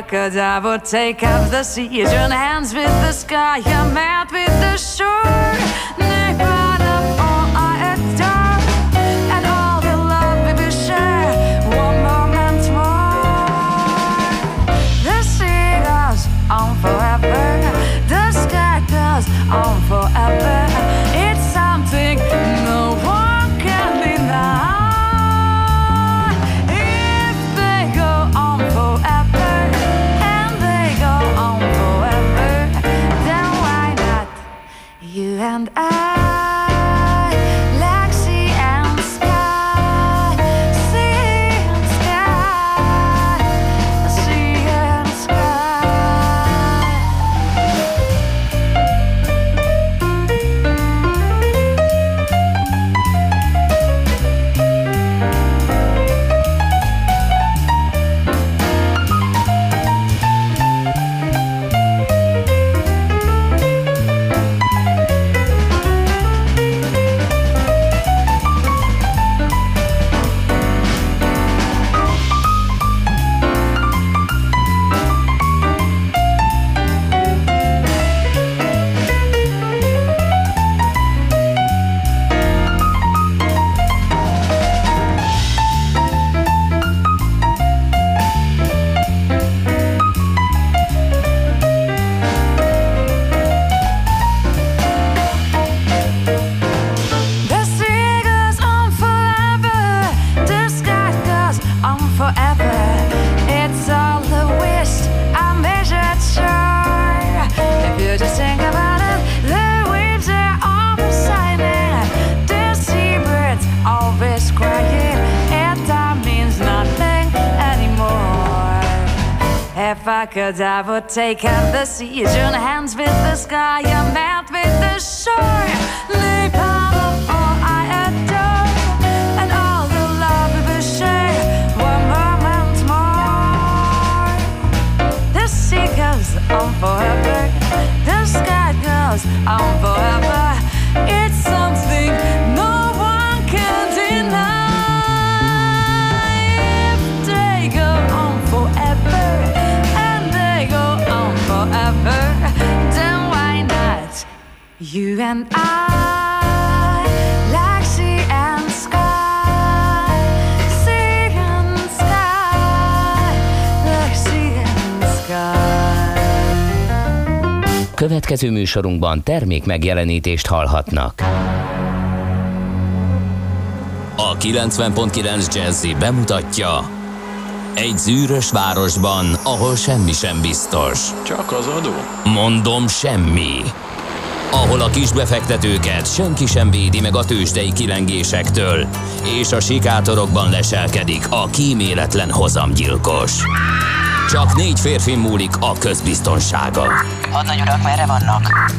If I would take up the sea, join hands with the sky, I'm with the shore. If I would take up the join hands with the sky, I'm mad with the shore. Out of all I adore, and all the love we share. One moment more. The sea goes on forever, the sky goes on forever. It's something you and I? Like sea and sky, sea and sky, like sea and sky. Következő műsorunkban termék megjelenítést hallhatnak. A 90.9 Jazzy bemutatja Egy zűrös városban, ahol semmi sem biztos. Csak az adó? Mondom semmi. Ahol a kisbefektetőket senki sem védi meg a tőzsdei kilengésektől, és a sikátorokban leselkedik a kíméletlen hozamgyilkos. Csak négy férfi múlik a közbiztonsága. Hadnagy urak, merre vannak?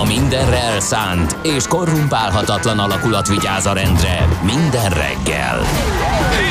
A mindenre elszánt és korrumpálhatatlan alakulat vigyáz a rendre minden reggel.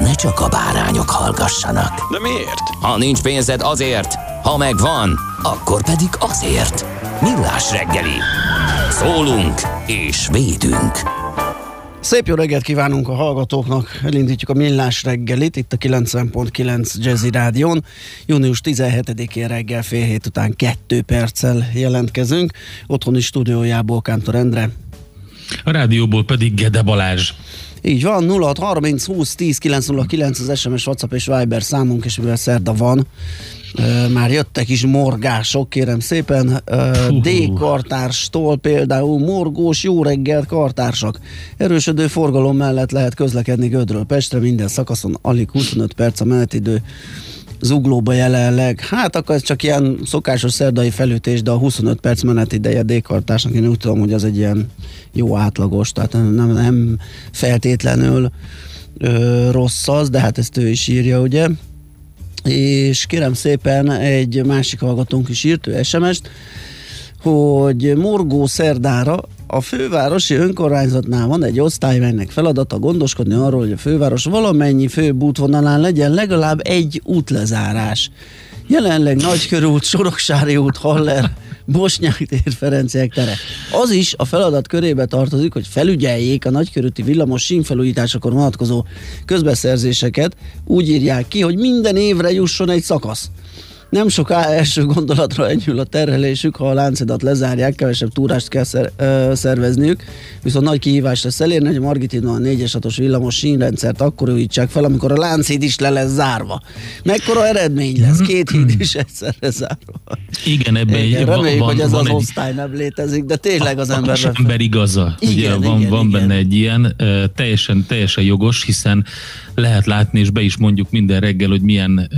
ne csak a bárányok hallgassanak. De miért? Ha nincs pénzed azért, ha megvan, akkor pedig azért. Millás reggeli. Szólunk és védünk. Szép jó reggelt kívánunk a hallgatóknak, elindítjuk a millás reggelit, itt a 90.9 Jazzy Rádion. Június 17-én reggel fél hét után kettő perccel jelentkezünk. Otthoni stúdiójából Kántor Endre. A rádióból pedig Gede Balázs. Így van, 06 30 20 10 909 az SMS, WhatsApp és Viber számunk, és mivel szerda van, már jöttek is morgások, kérem szépen. Hú. D kartárstól például morgós jó reggelt kartársak. Erősödő forgalom mellett lehet közlekedni Gödről Pestre, minden szakaszon alig 25 perc a menetidő. Zuglóba jelenleg. Hát akkor csak ilyen szokásos szerdai felütés, de a 25 perc menetideje dékartásnak én úgy tudom, hogy az egy ilyen jó átlagos, tehát nem, nem feltétlenül ö, rossz az, de hát ezt ő is írja, ugye? És kérem szépen egy másik hallgatónk is írt, ő SMS-t, hogy morgó szerdára a fővárosi önkormányzatnál van egy osztály, melynek feladata gondoskodni arról, hogy a főváros valamennyi főbb útvonalán legyen legalább egy útlezárás. Jelenleg Nagykörút, Soroksári út, Haller, Bosnyák tér, Ferenciek tere. Az is a feladat körébe tartozik, hogy felügyeljék a nagykörúti villamos sínfelújításokon vonatkozó közbeszerzéseket. Úgy írják ki, hogy minden évre jusson egy szakasz. Nem soká első gondolatra enyhül a terhelésük, ha a láncedat lezárják, kevesebb túrást kell szer, ö, szervezniük, viszont nagy kihívás lesz elérni, hogy a Margitino a 4-es 6 villamos sínrendszert akkor újítsák fel, amikor a lánchíd is le lesz zárva. Mekkora eredmény lesz? Két híd is egyszerre zárva. Igen, ebben Igen, van, reméljük, van, hogy ez van az egy, osztály nem létezik, de tényleg az ember... a ember igaza. Igen, Ugye van, igen, van igen. benne egy ilyen, teljesen, teljesen jogos, hiszen lehet látni, és be is mondjuk minden reggel, hogy milyen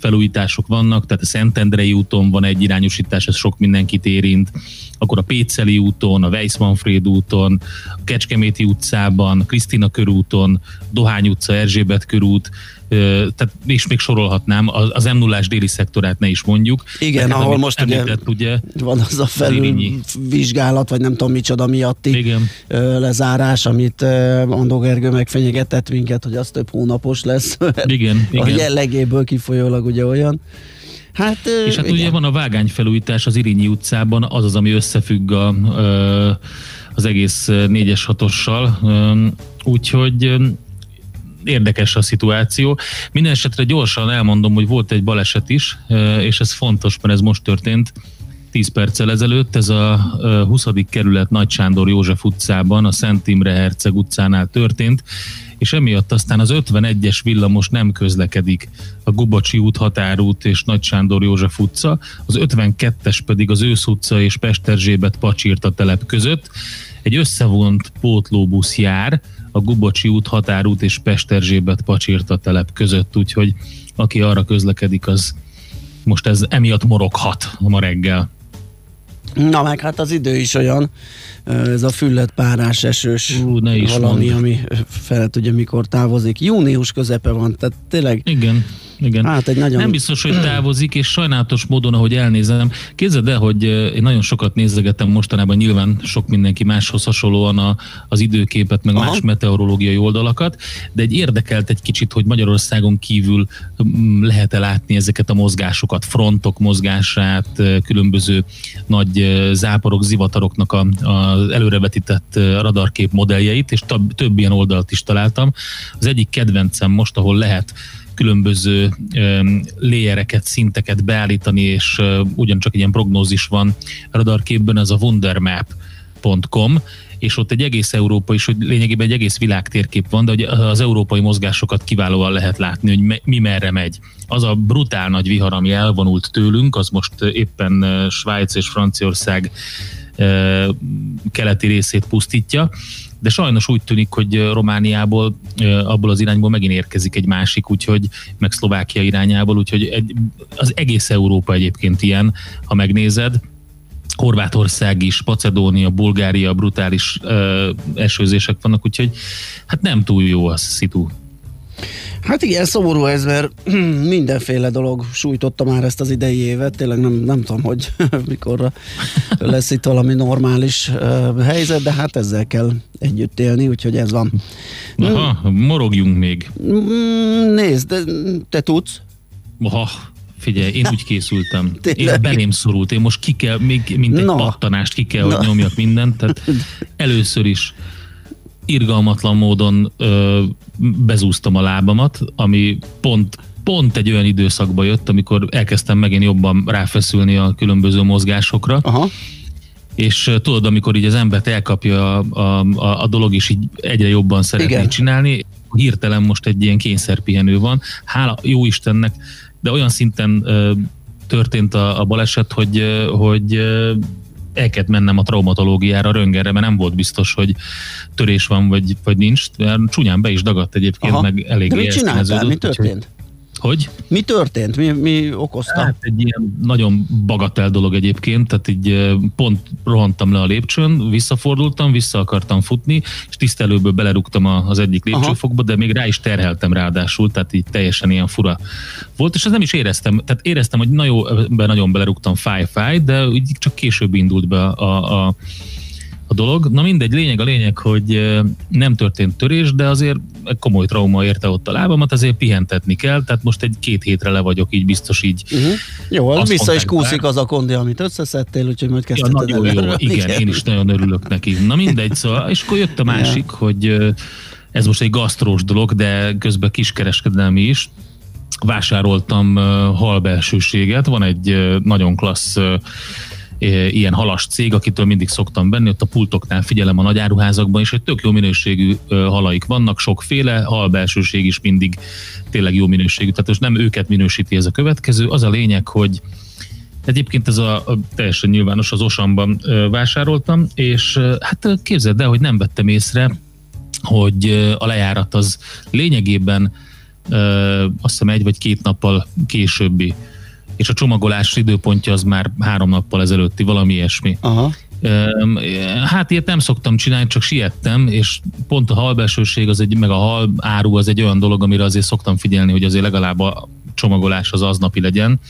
felújítások vannak, tehát a Szentendrei úton van egy irányosítás, ez sok mindenkit érint, akkor a Péceli úton, a Weiss-Manfred úton, a Kecskeméti utcában, Krisztina körúton, Dohány utca, Erzsébet körút, tehát és még sorolhatnám, az m 0 déli szektorát ne is mondjuk. Igen, Mert hát, ahol most ugye- említett, ugye Van az a Irinyi. felülvizsgálat, vagy nem tudom micsoda miatti Igen. lezárás, amit Andó Gergő megfenyegetett minket, hogy az több hónapos lesz. Igen, A igen. jellegéből kifolyólag ugye olyan. Hát, És hát igen. ugye van a vágányfelújítás az Irinyi utcában, az az, ami összefügg a, az egész 4-es 6-ossal, úgyhogy érdekes a szituáció. Minden esetre gyorsan elmondom, hogy volt egy baleset is, és ez fontos, mert ez most történt 10 perccel ezelőtt. Ez a ö, 20. kerület Nagy Sándor József utcában, a Szent Imre Herceg utcánál történt, és emiatt aztán az 51-es villamos nem közlekedik a Gubacsi út, Határút és Nagy Sándor József utca, az 52-es pedig az Ősz utca és Pesterzsébet Pacsirta telep között. Egy összevont pótlóbusz jár a Gubacsi út, Határút és Pesterzsébet Pacsirta telep között, úgyhogy aki arra közlekedik, az most ez emiatt moroghat ma reggel. Na meg hát az idő is olyan, ez a füllet párás esős Ú, ne is valami, mondd. ami fel tudja mikor távozik. Június közepe van, tehát tényleg Igen, igen. Hát egy nagyon- Nem biztos, hogy távozik, és sajnálatos módon, ahogy elnézem, képzeld el, hogy eh, én nagyon sokat nézegetem mostanában, nyilván sok mindenki máshoz hasonlóan a, az időképet, meg Aha. más meteorológiai oldalakat, de egy érdekelt egy kicsit, hogy Magyarországon kívül mm, lehet-e látni ezeket a mozgásokat, frontok mozgását, eh, különböző nagy eh, záporok, zivataroknak a, előrevetített radarkép modelljeit, és több, több ilyen oldalt is találtam. Az egyik kedvencem most, ahol lehet különböző léjereket, szinteket beállítani, és uh, egy ilyen prognózis van radarképben, az a wondermap.com, és ott egy egész Európa is, hogy lényegében egy egész világtérkép van, de hogy az európai mozgásokat kiválóan lehet látni, hogy me, mi merre megy. Az a brutál nagy vihar, ami elvonult tőlünk, az most éppen Svájc és Franciaország keleti részét pusztítja, de sajnos úgy tűnik, hogy Romániából, abból az irányból megint érkezik egy másik, úgyhogy meg Szlovákia irányából, úgyhogy egy, az egész Európa egyébként ilyen, ha megnézed, Horvátország is, Macedónia, Bulgária, brutális ö, esőzések vannak, úgyhogy hát nem túl jó a szitu. Hát igen, szomorú ez, mert mindenféle dolog sújtotta már ezt az idei évet, tényleg nem, nem tudom, hogy mikorra lesz itt valami normális uh, helyzet, de hát ezzel kell együtt élni, úgyhogy ez van. Aha, morogjunk még. Mm, Nézd, de te tudsz? Aha, figyelj, én úgy készültem. Tényleg? Én belém szorult, én most ki kell, még mint egy Na. pattanást ki kell, hogy Na. nyomjak mindent. Tehát először is irgalmatlan módon ö, bezúztam a lábamat, ami pont pont egy olyan időszakba jött, amikor elkezdtem megint jobban ráfeszülni a különböző mozgásokra, Aha. és tudod, amikor így az embert elkapja a, a, a, a dolog, és így egyre jobban szeretné Igen. csinálni, hirtelen most egy ilyen kényszerpihenő van. Hála jó Istennek, de olyan szinten ö, történt a, a baleset, hogy, hogy el kellett mennem a traumatológiára, röngerre, mert nem volt biztos, hogy törés van, vagy, vagy nincs. De Csúnyán be is dagadt egyébként, Aha. meg eléggé De mit csináltál? Mi történt? Hogy? Mi történt? Mi, mi okozta? Hát egy ilyen nagyon bagatel dolog egyébként, tehát így pont rohantam le a lépcsőn, visszafordultam, vissza akartam futni, és tisztelőből belerúgtam az egyik lépcsőfokba, de még rá is terheltem ráadásul, tehát így teljesen ilyen fura volt, és ez nem is éreztem, tehát éreztem, hogy na jó, ebben nagyon belerúgtam, fáj, fáj, de úgy csak később indult be a, a a dolog. Na mindegy, lényeg a lényeg, hogy nem történt törés, de azért egy komoly trauma érte ott a lábamat, azért pihentetni kell, tehát most egy két hétre le vagyok, így biztos így. Uh-huh. Jó, az Azt vissza is kúszik az a kondi, amit összeszedtél, úgyhogy majd Ja, kezdheted nagyon jó, előre. igen, én is nagyon örülök neki. Na mindegy, szóval, és akkor jött a másik, hogy ez most egy gasztrós dolog, de közben kiskereskedelmi is. Vásároltam halbelsőséget, van egy nagyon klassz ilyen halas cég, akitől mindig szoktam venni, ott a pultoknál figyelem a nagyáruházakban, és egy tök jó minőségű halaik vannak, sokféle, halbelsőség is mindig tényleg jó minőségű, tehát most nem őket minősíti ez a következő, az a lényeg, hogy Egyébként ez a, a teljesen nyilvános, az Osamban vásároltam, és hát képzeld el, hogy nem vettem észre, hogy a lejárat az lényegében ö, azt hiszem egy vagy két nappal későbbi, és a csomagolás időpontja az már három nappal ezelőtti, valami ilyesmi. Aha. Hát ilyet nem szoktam csinálni, csak siettem, és pont a halbelsőség, az egy, meg a hal áru az egy olyan dolog, amire azért szoktam figyelni, hogy azért legalább a csomagolás az aznapi legyen.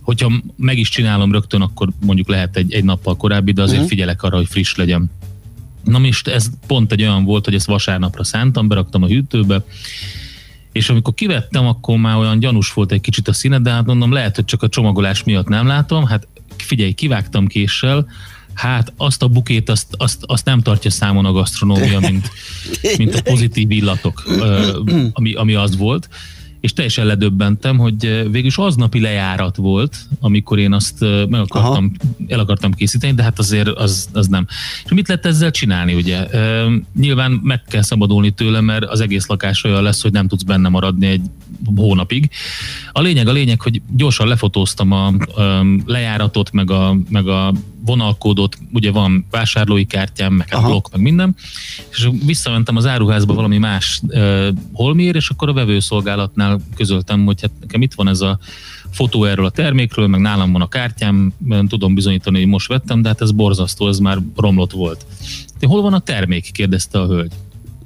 Hogyha meg is csinálom rögtön, akkor mondjuk lehet egy, egy nappal korábbi, de azért Mhm. figyelek arra, hogy friss legyen. Na most ez pont egy olyan volt, hogy ezt vasárnapra szántam, beraktam a hűtőbe, és amikor kivettem, akkor már olyan gyanús volt egy kicsit a színe, de hát mondom, lehet, hogy csak a csomagolás miatt nem látom. Hát figyelj, kivágtam késsel, hát azt a bukét, azt, azt, azt nem tartja számon a gasztronómia, mint, mint a pozitív illatok, ami, ami az volt. És teljesen ledöbbentem, hogy ö, végülis aznapi lejárat volt, amikor én azt ö, meg akartam, el akartam készíteni, de hát azért az, az nem. És mit lehet ezzel csinálni, ugye? Ö, Nyilván meg kell szabadulni tőle, mert az egész lakás olyan lesz, hogy nem tudsz benne maradni egy hónapig. A lényeg, a lényeg, hogy gyorsan lefotóztam a, a lejáratot, meg a, meg a vonalkódot, ugye van vásárlói kártyám, meg hát Aha. blokk, meg minden, és visszamentem az áruházba valami más uh, holmiért, és akkor a vevőszolgálatnál közöltem, hogy hát nekem itt van ez a fotó erről a termékről, meg nálam van a kártyám, tudom bizonyítani, hogy most vettem, de hát ez borzasztó, ez már romlott volt. De hol van a termék? kérdezte a hölgy.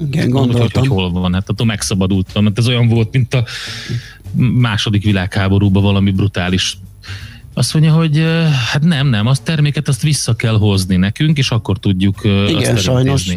Igen, Mondom, hogy, gondoltam. hogy hol van, hát attól megszabadultam, mert ez olyan volt, mint a második világháborúban valami brutális. Azt mondja, hogy hát nem, nem, azt terméket azt vissza kell hozni nekünk, és akkor tudjuk Igen, azt sajnos.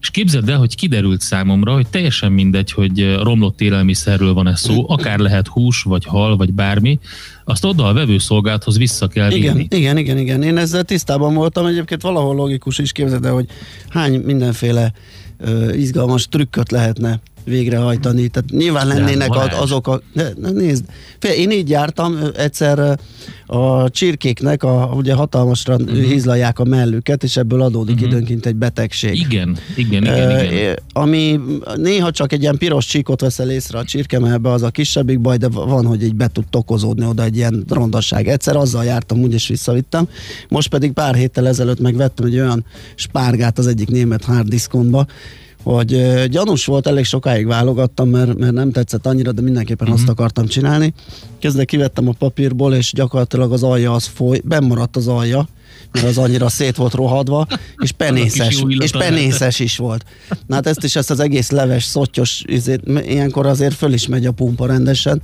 És képzeld el, hogy kiderült számomra, hogy teljesen mindegy, hogy romlott élelmiszerről van-e szó, akár lehet hús, vagy hal, vagy bármi, azt oda a vevőszolgálathoz vissza kell Igen, vinni. igen, igen, igen. Én ezzel tisztában voltam. Egyébként valahol logikus is képzeld el, hogy hány mindenféle ö, izgalmas trükköt lehetne végrehajtani. Tehát nyilván lennének Balázs. a- azok a... De nézd, fél, én így jártam, egyszer a csirkéknek a, ugye hatalmasra Mhm. uh-huh. hízlalják a mellüket, és ebből adódik uh-huh. időnként egy betegség. Igen, igen, igen, igen. Ami néha csak egy ilyen piros csíkot veszel észre a csirkemellbe, az a kisebbik baj, de van, hogy így be tud tokozódni oda egy ilyen rondasság. Egyszer azzal jártam, úgyis visszavittem. Most pedig pár héttel ezelőtt megvettem egy olyan spárgát az egyik német harddiskontba, hogy ö, gyanús volt, elég sokáig válogattam, mert, mert nem tetszett annyira, de mindenképpen Mhm. uh-huh. azt akartam csinálni. Kezdve kivettem a papírból, és gyakorlatilag az alja az foly, bemaradt az alja, mert az annyira szét volt rohadva, és penészes, és penészes is volt. Na hát ezt is, ezt az egész leves, szottyos, izét, ilyenkor azért föl is megy a pumpa rendesen.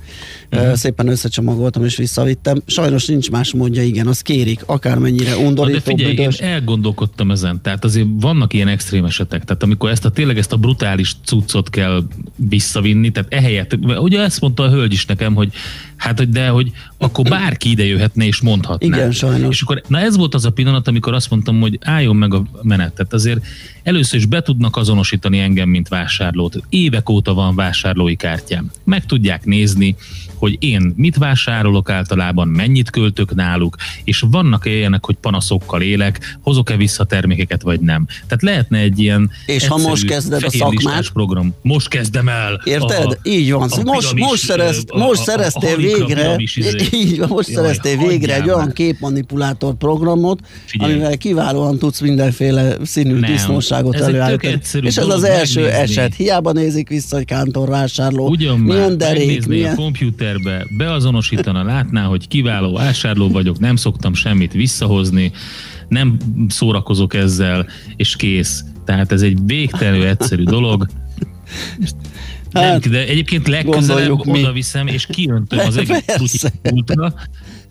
Uh-huh. Szépen összecsomagoltam és visszavittem. Sajnos nincs más módja, igen, az kérik, akármennyire Na, de undorító, figyelj, én büdös. elgondolkodtam ezen. Tehát azért vannak ilyen extrém esetek. Tehát amikor ezt a tényleg ezt a brutális cuccot kell visszavinni, tehát ehelyett, ugye ezt mondta a hölgy is nekem, hogy hát, hogy de, hogy akkor bárki ide jöhetne és mondhatná. Igen, sajnos. És akkor, na ez volt az a pillanat, amikor azt mondtam, hogy álljon meg a menet. Tehát azért először is be tudnak azonosítani engem, mint vásárlót. Évek óta van vásárlói kártyám. Meg tudják nézni, hogy én mit vásárolok általában, mennyit költök náluk, és vannak-e ilyenek, hogy panaszokkal élek, hozok-e vissza termékeket, vagy nem. Tehát lehetne egy ilyen És ha most kezded a szakmát- program. Most kezdem el. Érted? A, Így van. a most, most, szerez, a- most szereztél végre. izé. Így van, most Jaj, szereztél végre egy olyan már. képmanipulátor programot, Figyelj. amivel kiválóan tudsz mindenféle színű Nem, disznóságot előállítani. És ez az első megnézni. eset. Hiába nézik vissza, hogy kántorvásárló. Ugyan már, milyen derék, megnézné milyen... a kompjúterbe, beazonosítana, látná, hogy kiváló vásárló vagyok, nem szoktam semmit visszahozni, nem szórakozok ezzel, és kész. Tehát ez egy végtelenül egyszerű dolog. Nem, Hát, de egyébként legközelebb oda viszem, és kiöntöm az egész Persze. ultra,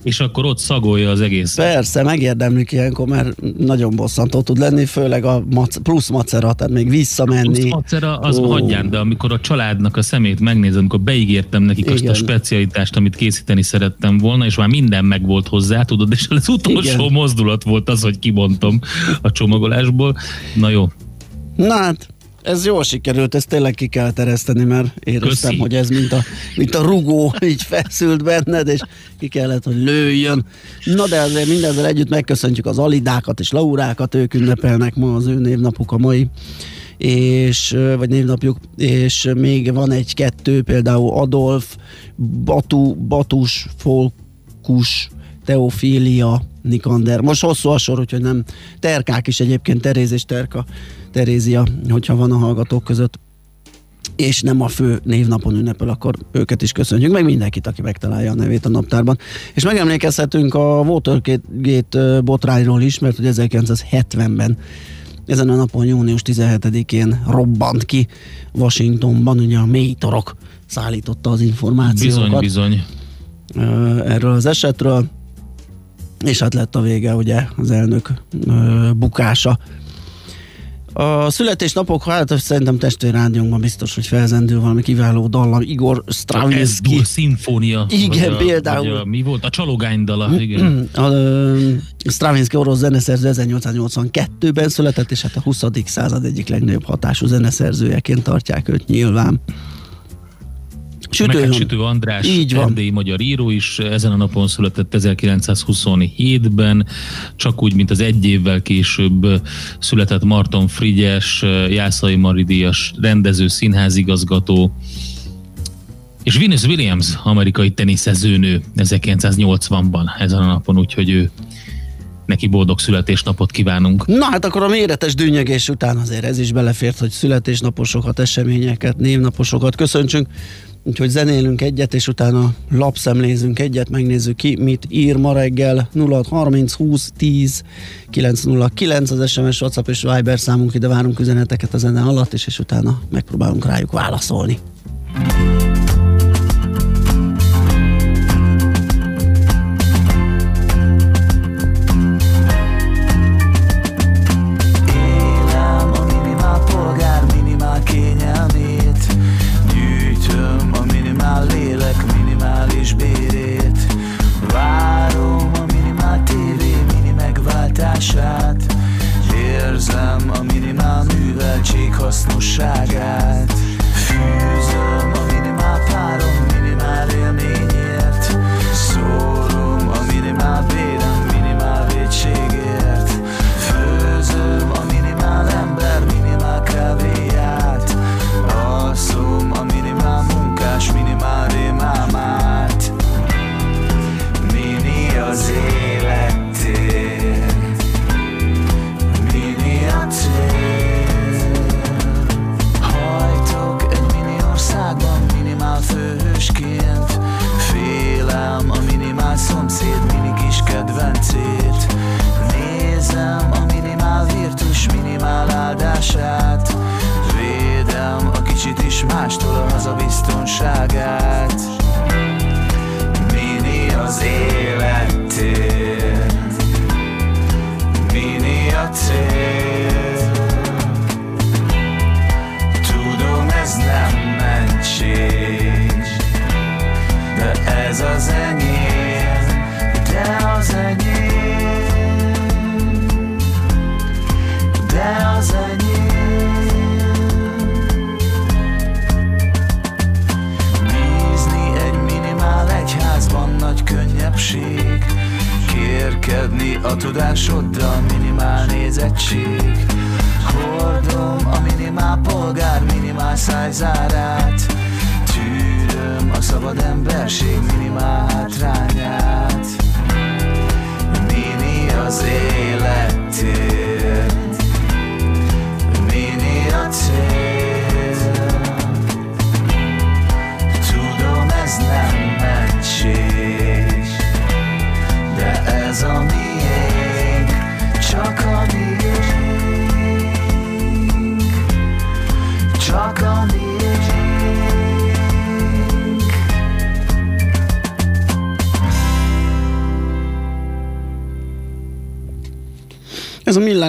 és akkor ott szagolja az egész. Persze, megérdemlik ilyenkor, mert nagyon bosszantó tud lenni, főleg a mac- plusz macera, tehát még visszamenni. Plusz macera, az Ó. hagyján, de amikor a családnak a szemét megnézem, amikor beígértem nekik Igen. azt a specialitást, amit készíteni szerettem volna, és már minden meg volt hozzá, tudod, és az utolsó. Igen. mozdulat volt az, hogy kibontom a csomagolásból. Na jó, Na hát, ez jól sikerült, ezt tényleg ki kell tereszteni, mert éreztem, Köszi. hogy ez mint a, mint a rugó így feszült benned, és ki kellett, hogy lőjön. Na de azért mindezzel együtt megköszöntjük az Alidákat és Laurákat, ők ünnepelnek ma az ő névnapuk a mai és, vagy névnapjuk, és még van egy-kettő, például Adolf, Batu, Batus, Folkus, Teofília, Nikander. Most hosszú a sor, úgyhogy nem. Terkák is egyébként, Teréz és Terka, Terézia, hogyha van a hallgatók között és nem a fő névnapon ünnepel, akkor őket is köszönjük, meg mindenkit, aki megtalálja a nevét a naptárban. És megemlékezhetünk a Watergate botrányról is, mert hogy 1970-ben ezen a napon, június 17-én robbant ki Washingtonban, ugye a mély torok szállította az információkat bizony, bizony. erről az esetről, és hát lett a vége ugye az elnök bukása. A születésnapok, hát szerintem testvérrádiónkban biztos, hogy felzendül valami kiváló dallam, Igor Stravinsky. Ez szimfónia. Igen, vagy a, például. Vagy a, mi volt? A csalógány dala, igen. A, ö, Stravinsky orosz zeneszerző 1882-ben született, és hát a 20. század egyik legnagyobb hatású zeneszerzőjeként tartják őt nyilván. Sütő, Sütő András, Így van. erdélyi magyar író is ezen a napon született 1927-ben, csak úgy, mint az egy évvel később született Marton Frigyes, Jászai Maridias rendező, színházigazgató, és Venus Williams, amerikai teniszezőnő 1980-ban ezen a napon, úgyhogy ő neki boldog születésnapot kívánunk. Na hát akkor a méretes dünnyögés után azért ez is belefért, hogy születésnaposokat, eseményeket, névnaposokat köszöntsünk. Úgyhogy zenélünk egyet, és utána lapszemlézünk egyet, megnézzük ki, mit ír ma reggel 0630 20 10 909 az SMS, WhatsApp és Viber számunk, ide várunk üzeneteket a zene alatt, és, és utána megpróbálunk rájuk válaszolni. Élem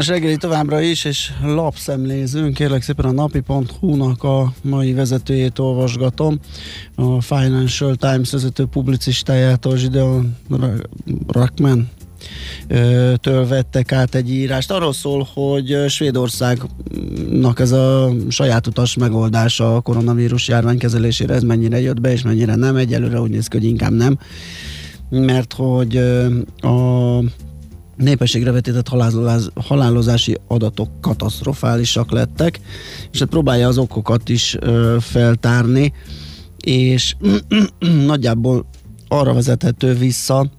millás reggeli továbbra is, és lapszemlézünk, kérlek szépen a napi.hu-nak a mai vezetőjét olvasgatom. A Financial Times vezető publicistájától, Gideon Rackman től vettek át egy írást. Arról szól, hogy Svédországnak ez a saját utas megoldása a koronavírus járvány kezelésére, ez mennyire jött be, és mennyire nem. Egyelőre úgy néz ki, hogy inkább nem, mert hogy a népességre vetített halálozási adatok katasztrofálisak lettek, és hát próbálja az okokat is ö, feltárni, és nagyjából arra vezethető vissza,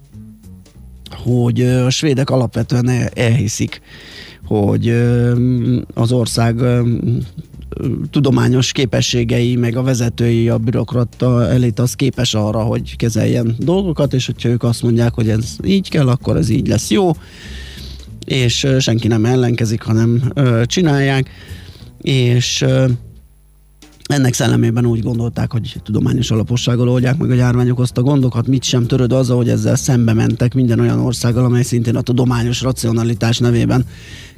hogy a svédek alapvetően elhiszik, hogy az ország tudományos képességei, meg a vezetői, a bürokrata elit az képes arra, hogy kezeljen dolgokat, és hogyha ők azt mondják, hogy ez így kell, akkor ez így lesz jó, és senki nem ellenkezik, hanem csinálják, és ennek szellemében úgy gondolták, hogy tudományos alapossággal oldják meg a járvány okozta gondokat, mit sem töröd azzal, hogy ezzel szembe mentek minden olyan országgal, amely szintén a tudományos racionalitás nevében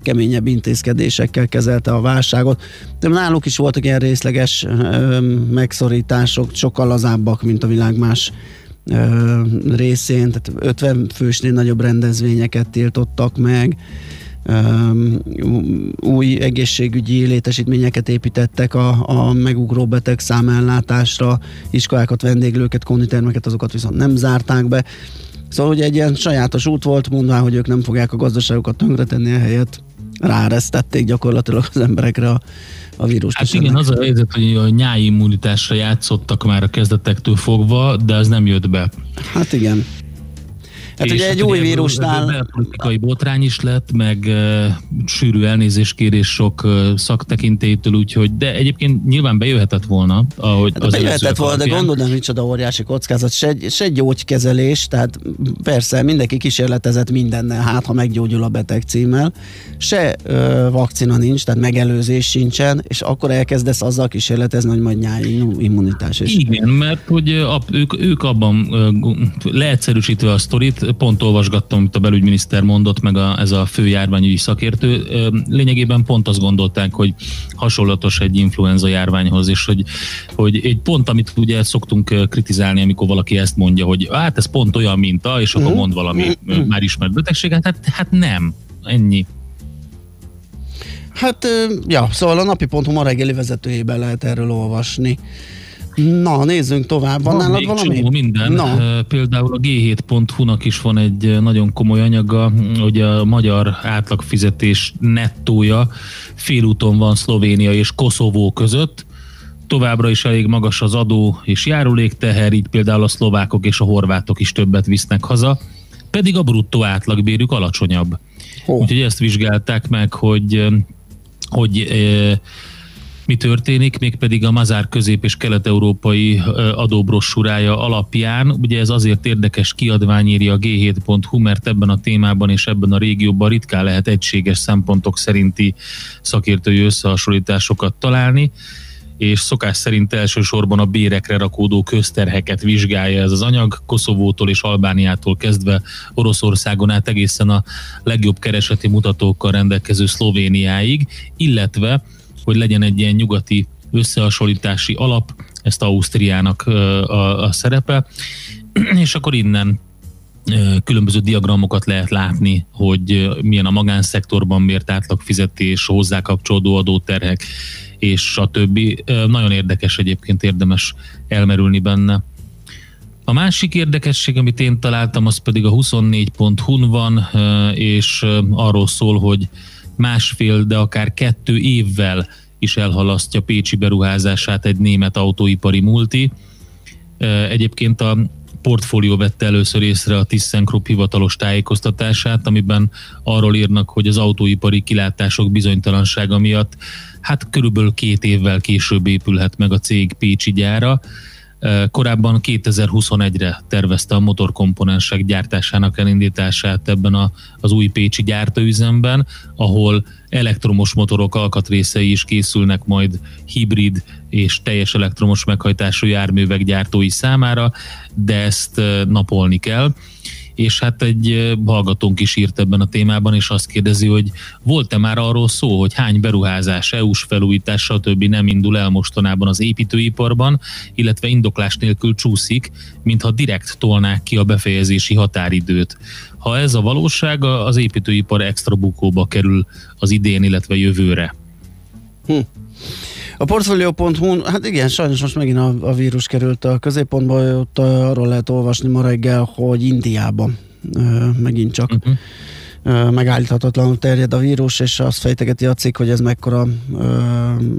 keményebb intézkedésekkel kezelte a válságot. De náluk is voltak ilyen részleges ö, megszorítások, sokkal lazábbak, mint a világ más ö, részén, tehát 50 fősnél nagyobb rendezvényeket tiltottak meg, új egészségügyi létesítményeket építettek a, a megugró beteg számellátásra, iskolákat, vendéglőket, konditermeket, azokat viszont nem zárták be. Szóval ugye egy ilyen sajátos út volt, mondván, hogy ők nem fogják a gazdaságokat tönkretenni, ehelyett ráresztették gyakorlatilag az emberekre a, a vírust. Hát igen, az a helyzet, hogy a nyári immunitásra játszottak már a kezdetektől fogva, de az nem jött be. Hát igen. Hát ugye egy új vírusnál... Politikai botrány is lett, meg uh, sűrű elnézéskérés sok uh, szaktekintélytől, úgyhogy, de egyébként nyilván bejöhetett volna. Ahogy hát az bejöhetett volna, de gondolod, hogy micsoda óriási kockázat, se, se gyógykezelés, tehát persze mindenki kísérletezett mindennel, hát ha meggyógyul a beteg címmel, se uh, vakcina nincs, tehát megelőzés sincsen, és akkor elkezdesz azzal kísérletezni, hogy majd nyári immunitás is. Igen, mert hogy ők, ők abban leegyszerűsítve a sztorit, pont olvasgattam, amit a belügyminiszter mondott, meg a, ez a fő járványügyi szakértő. Lényegében pont azt gondolták, hogy hasonlatos egy influenza járványhoz, és hogy, hogy egy pont, amit ugye szoktunk kritizálni, amikor valaki ezt mondja, hogy hát ez pont olyan minta, és akkor mond valami már ismert betegséget, hát, hát nem, ennyi. Hát, ja, szóval a napi.hu ma reggeli vezetőjében lehet erről olvasni. Na, nézzünk tovább. Van, van nálad valami? Csomó minden. Na. Például a G7.hu-nak is van egy nagyon komoly anyaga, hogy a magyar átlagfizetés nettója félúton van Szlovénia és Koszovó között. Továbbra is elég magas az adó és járulékteher, így például a szlovákok és a horvátok is többet visznek haza, pedig a bruttó átlagbérük alacsonyabb. Oh. Úgyhogy ezt vizsgálták meg, hogy hogy mi történik, mégpedig a Mazár közép- és kelet-európai adóbrossurája alapján. Ugye ez azért érdekes kiadvány írja a g7.hu, mert ebben a témában és ebben a régióban ritkán lehet egységes szempontok szerinti szakértői összehasonlításokat találni és szokás szerint elsősorban a bérekre rakódó közterheket vizsgálja ez az anyag, Koszovótól és Albániától kezdve Oroszországon át egészen a legjobb kereseti mutatókkal rendelkező Szlovéniáig, illetve hogy legyen egy ilyen nyugati összehasonlítási alap, ezt Ausztriának a, a szerepe, és akkor innen különböző diagramokat lehet látni, hogy milyen a magánszektorban mért átlagfizetés, hozzá kapcsolódó adóterhek, és a többi. Nagyon érdekes egyébként, érdemes elmerülni benne. A másik érdekesség, amit én találtam, az pedig a 24.hu-n van, és arról szól, hogy másfél, de akár kettő évvel is elhalasztja Pécsi beruházását egy német autóipari multi. Egyébként a portfólió vette először észre a ThyssenKrupp hivatalos tájékoztatását, amiben arról írnak, hogy az autóipari kilátások bizonytalansága miatt hát körülbelül két évvel később épülhet meg a cég Pécsi gyára. Korábban 2021-re tervezte a motorkomponensek gyártásának elindítását ebben a, az új Pécsi gyártóüzemben, ahol elektromos motorok alkatrészei is készülnek majd hibrid és teljes elektromos meghajtású járművek gyártói számára, de ezt napolni kell és hát egy hallgatónk is írt ebben a témában, és azt kérdezi, hogy volt-e már arról szó, hogy hány beruházás, EU-s felújítás, stb. nem indul el mostanában az építőiparban, illetve indoklás nélkül csúszik, mintha direkt tolnák ki a befejezési határidőt. Ha ez a valóság, az építőipar extra bukóba kerül az idén, illetve jövőre. Hm. A portfolio.hu, hát igen, sajnos most megint a, a vírus került a középpontba, ott arról lehet olvasni ma reggel, hogy Indiában megint csak. Uh-huh megállíthatatlanul terjed a vírus, és azt fejtegeti a cikk, hogy ez mekkora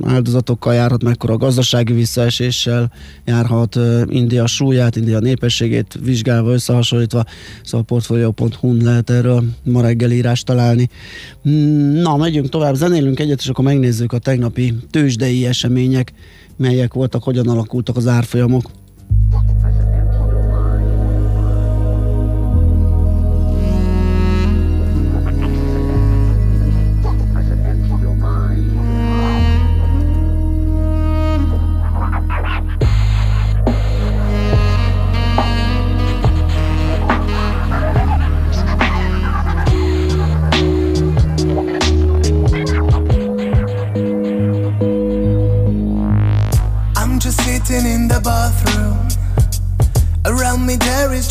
áldozatokkal járhat, mekkora gazdasági visszaeséssel járhat India súlyát, India népességét vizsgálva, összehasonlítva, szóval portfolio.hu lehet erről ma reggel írás találni. Na, megyünk tovább, zenélünk egyet, és akkor megnézzük a tegnapi tőzsdei események, melyek voltak, hogyan alakultak az árfolyamok.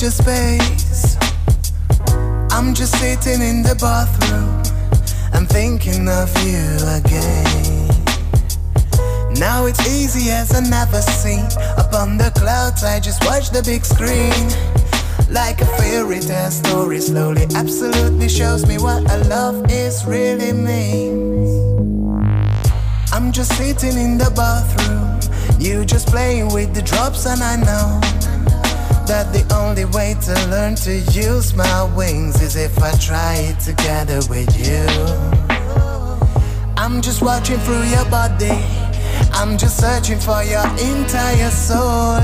Just space. I'm just sitting in the bathroom. I'm thinking of you again. Now it's easy as I never seen. Upon the clouds, I just watch the big screen. Like a fairy tale story, slowly, absolutely shows me what a love is really means. I'm just sitting in the bathroom, you just playing with the drops, and I know that the only way to learn to use my wings is if I try it together with you. I'm just watching through your body. I'm just searching for your entire soul.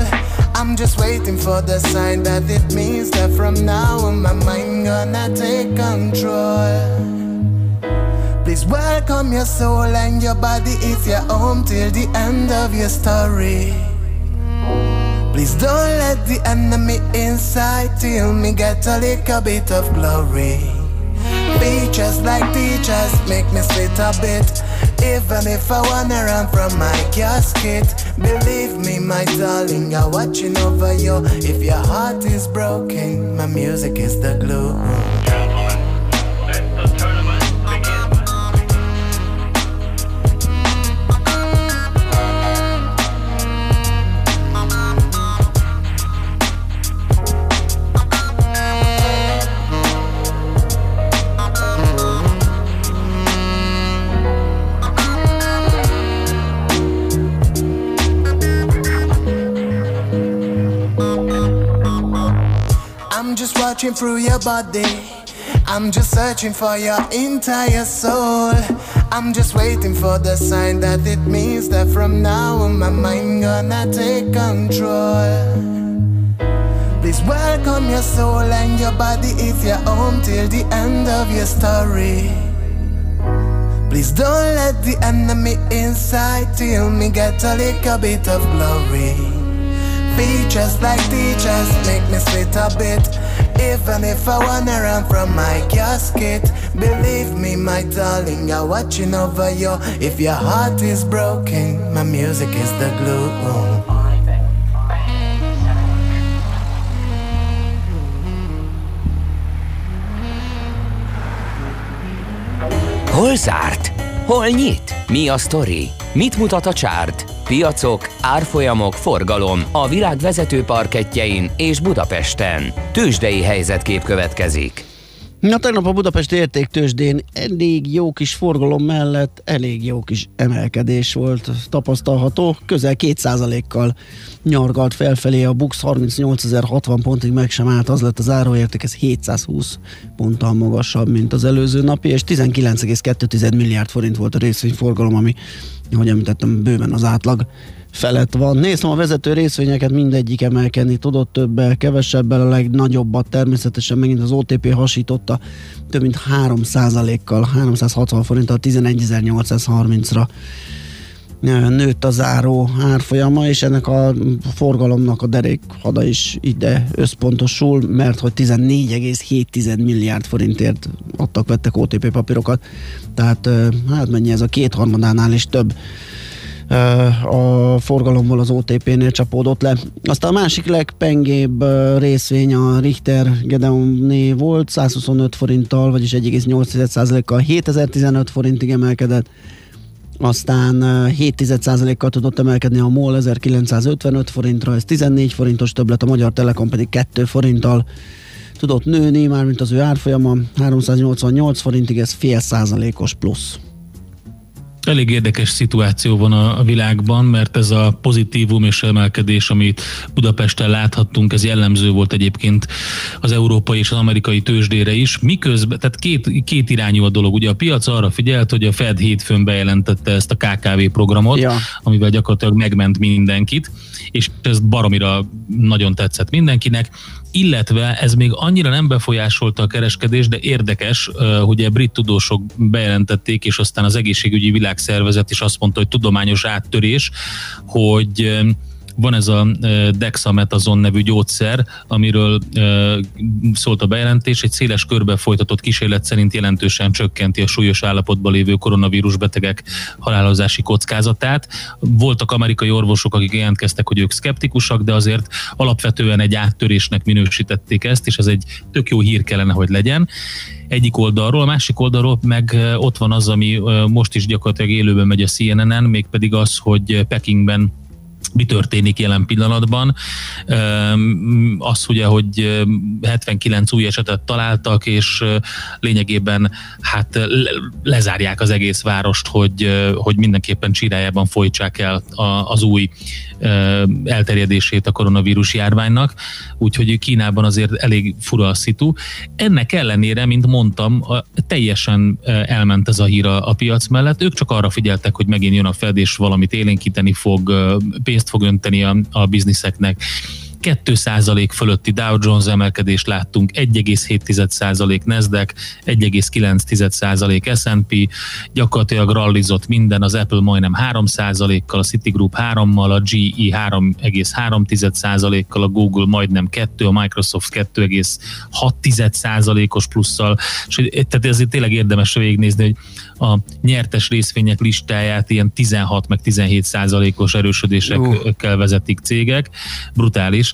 I'm just waiting for the sign that it means that from now on my mind gonna take control. Please welcome your soul and your body is your home till the end of your story. Please don't let the enemy inside till me get a little bit of glory. Features like teachers make me sweat a bit. Even if I wanna run from my casket, believe me, my darling, I'm watching over you. If your heart is broken, my music is the glue. Watching through your body. I'm just searching for your entire soul. I'm just waiting for the sign that it means that from now on my mind gonna take control. Please welcome your soul and your body is your home till the end of your story. Please don't let the enemy inside till me get a little bit of glory. Features like teachers make me sweat a bit. Even if I wanna run from my casket, believe me, my darling, I'm watching over you. If your heart is broken, my music is the glue. Hol zárt? Hol nyit? Mi a sztori? Mit mutat a csárt? Piacok, árfolyamok, forgalom a világ vezető parketjein és Budapesten. Tősdei helyzetkép következik. Na, tegnap a Budapesti értéktősdén elég jó kis forgalom mellett elég jó kis emelkedés volt tapasztalható. Közel 2%-kal nyargalt felfelé a Bux 38.060 pontig meg sem állt, az lett az áróérték, ez 720 ponttal magasabb, mint az előző napi, és 19,2 milliárd forint volt a részvényforgalom, ami, ahogy említettem, bőven az átlag felett van. Néztem a vezető részvényeket, mindegyik emelkedni tudott többel, kevesebbel, a legnagyobbat természetesen megint az OTP hasította több mint 3%-kal, 360 forinttal 11.830-ra nőtt a záró árfolyama, és ennek a forgalomnak a derék hada is ide összpontosul, mert hogy 14,7 milliárd forintért adtak, vettek OTP papírokat, tehát hát mennyi ez a kétharmadánál is több a forgalomból az OTP-nél csapódott le. Aztán a másik legpengébb részvény a Richter Gedeonné volt, 125 forinttal, vagyis 1,8%-kal 7015 forintig emelkedett, aztán 7,1%-kal tudott emelkedni a MOL 1955 forintra, ez 14 forintos többlet, a Magyar Telekom pedig 2 forinttal tudott nőni, mármint az ő árfolyama 388 forintig, ez fél százalékos plusz. Elég érdekes szituáció van a, világban, mert ez a pozitívum és emelkedés, amit Budapesten láthattunk, ez jellemző volt egyébként az európai és az amerikai tőzsdére is. Miközben, tehát két, két irányú a dolog. Ugye a piac arra figyelt, hogy a Fed hétfőn bejelentette ezt a KKV programot, ja. amivel gyakorlatilag megment mindenkit, és ez baromira nagyon tetszett mindenkinek illetve ez még annyira nem befolyásolta a kereskedést, de érdekes, hogy a brit tudósok bejelentették, és aztán az egészségügyi világszervezet is azt mondta, hogy tudományos áttörés, hogy van ez a dexametazon nevű gyógyszer, amiről szólt a bejelentés, egy széles körbe folytatott kísérlet szerint jelentősen csökkenti a súlyos állapotban lévő koronavírus betegek halálozási kockázatát. Voltak amerikai orvosok, akik jelentkeztek, hogy ők szkeptikusak, de azért alapvetően egy áttörésnek minősítették ezt, és ez egy tök jó hír kellene, hogy legyen egyik oldalról, a másik oldalról meg ott van az, ami most is gyakorlatilag élőben megy a CNN-en, mégpedig az, hogy Pekingben mi történik jelen pillanatban. Az ugye, hogy 79 új esetet találtak, és lényegében hát lezárják az egész várost, hogy, hogy mindenképpen csirájában folytsák el az új elterjedését a koronavírus járványnak, úgyhogy Kínában azért elég fura a szitu. Ennek ellenére, mint mondtam, teljesen elment ez a hír a, a piac mellett. Ők csak arra figyeltek, hogy megint jön a Fed, és valamit élénkíteni fog, pénzt fog önteni a, a bizniszeknek 2% fölötti Dow Jones emelkedést láttunk, 1,7% Nasdaq, 1,9% S&P, gyakorlatilag rallizott minden, az Apple majdnem 3%-kal, a Citigroup 3-mal, a GE 3,3%-kal, a Google majdnem 2, a Microsoft 2,6%-os plusszal, és tehát ezért tényleg érdemes végignézni, hogy a nyertes részvények listáját ilyen 16 meg 17 százalékos erősödésekkel vezetik cégek. Brutális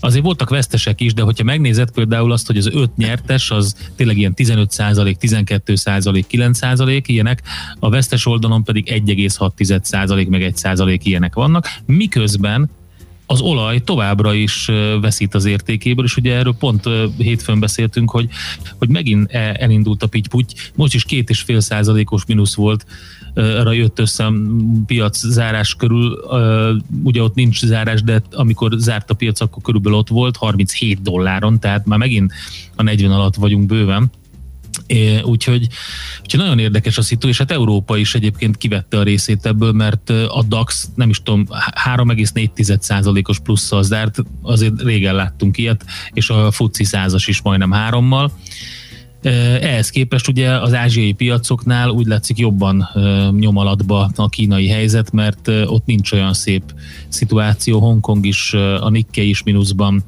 azért voltak vesztesek is, de hogyha megnézed például azt, hogy az öt nyertes, az tényleg ilyen 15 százalék, 12 százalék, 9 százalék ilyenek, a vesztes oldalon pedig 1,6 százalék, meg 1 százalék ilyenek vannak, miközben az olaj továbbra is veszít az értékéből, és ugye erről pont hétfőn beszéltünk, hogy, hogy megint e, elindult a pitty most is két és fél százalékos mínusz volt, arra jött össze piac zárás körül, ugye ott nincs zárás, de amikor zárt a piac, akkor körülbelül ott volt 37 dolláron, tehát már megint a 40 alatt vagyunk bőven. Úgyhogy, úgyhogy nagyon érdekes a szitu, és hát Európa is egyébként kivette a részét ebből, mert a DAX, nem is tudom, 3,4%-os plusszal zárt, azért régen láttunk ilyet, és a FUCI százas is majdnem hárommal. Ehhez képest ugye az ázsiai piacoknál úgy látszik jobban nyom alatba a kínai helyzet, mert ott nincs olyan szép szituáció. Hongkong is, a Nikkei is mínuszban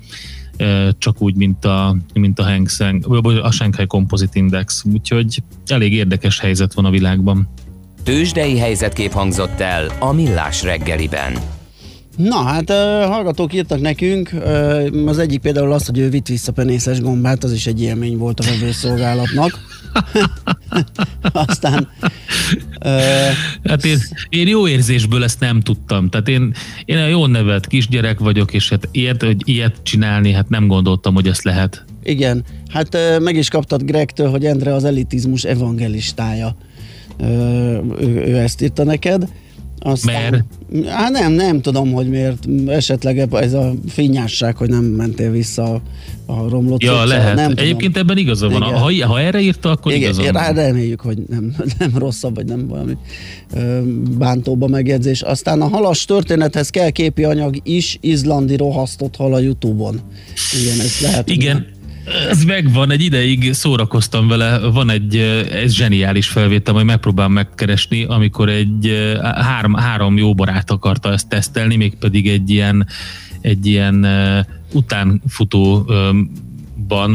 csak úgy, mint a, mint a, Hang Seng, a Shanghai Composite Index. Úgyhogy elég érdekes helyzet van a világban. Tőzsdei helyzetkép hangzott el a Millás reggeliben. Na hát hallgatók írtak nekünk, az egyik például az, hogy ő vitt vissza penészes gombát, az is egy élmény volt a vevőszolgálatnak. Aztán... Hát én, én jó érzésből ezt nem tudtam. Tehát én, én a jó nevet kisgyerek vagyok, és hát ilyet, hogy ilyet csinálni, hát nem gondoltam, hogy ezt lehet. Igen, hát meg is kaptad Gregtől, hogy Endre az elitizmus evangelistája. Ő, ő ezt írta neked. Aztán, Mert? Hát nem, nem tudom, hogy miért. Esetleg ez a finnyásság, hogy nem mentél vissza a romlott Ja, cuccra, lehet. Nem tudom. Egyébként ebben igaza van. Igen. Ha, ha erre írta, akkor Igen, igaza van. reméljük, hogy nem, nem rosszabb, vagy nem valami bántóba megjegyzés. Aztán a halas történethez kell képi anyag is, izlandi rohasztott hal a Youtube-on. Igen, ez lehet. Igen, ez megvan, egy ideig szórakoztam vele, van egy eh, ez zseniális felvétel, majd megpróbálom megkeresni, amikor egy eh, három, három jó barát akarta ezt tesztelni, mégpedig egy ilyen, egy ilyen eh, utánfutó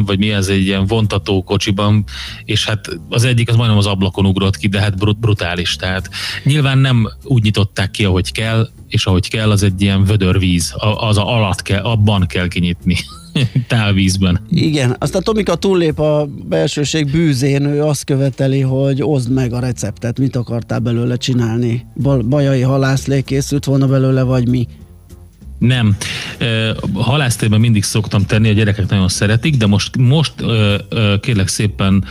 vagy mi ez egy ilyen vontató kocsiban, és hát az egyik az majdnem az ablakon ugrott ki, de hát brut- brutális. Tehát nyilván nem úgy nyitották ki, ahogy kell, és ahogy kell, az egy ilyen vödörvíz, A- az a alatt kell, abban kell kinyitni, tálvízben. Igen, aztán Tomika túllép a belsőség bűzén, ő azt követeli, hogy oszd meg a receptet, mit akartál belőle csinálni. Bajai halászlé készült volna belőle, vagy mi? Nem. Ö, Halásztében mindig szoktam tenni, a gyerekek nagyon szeretik, de most, most kérlek szépen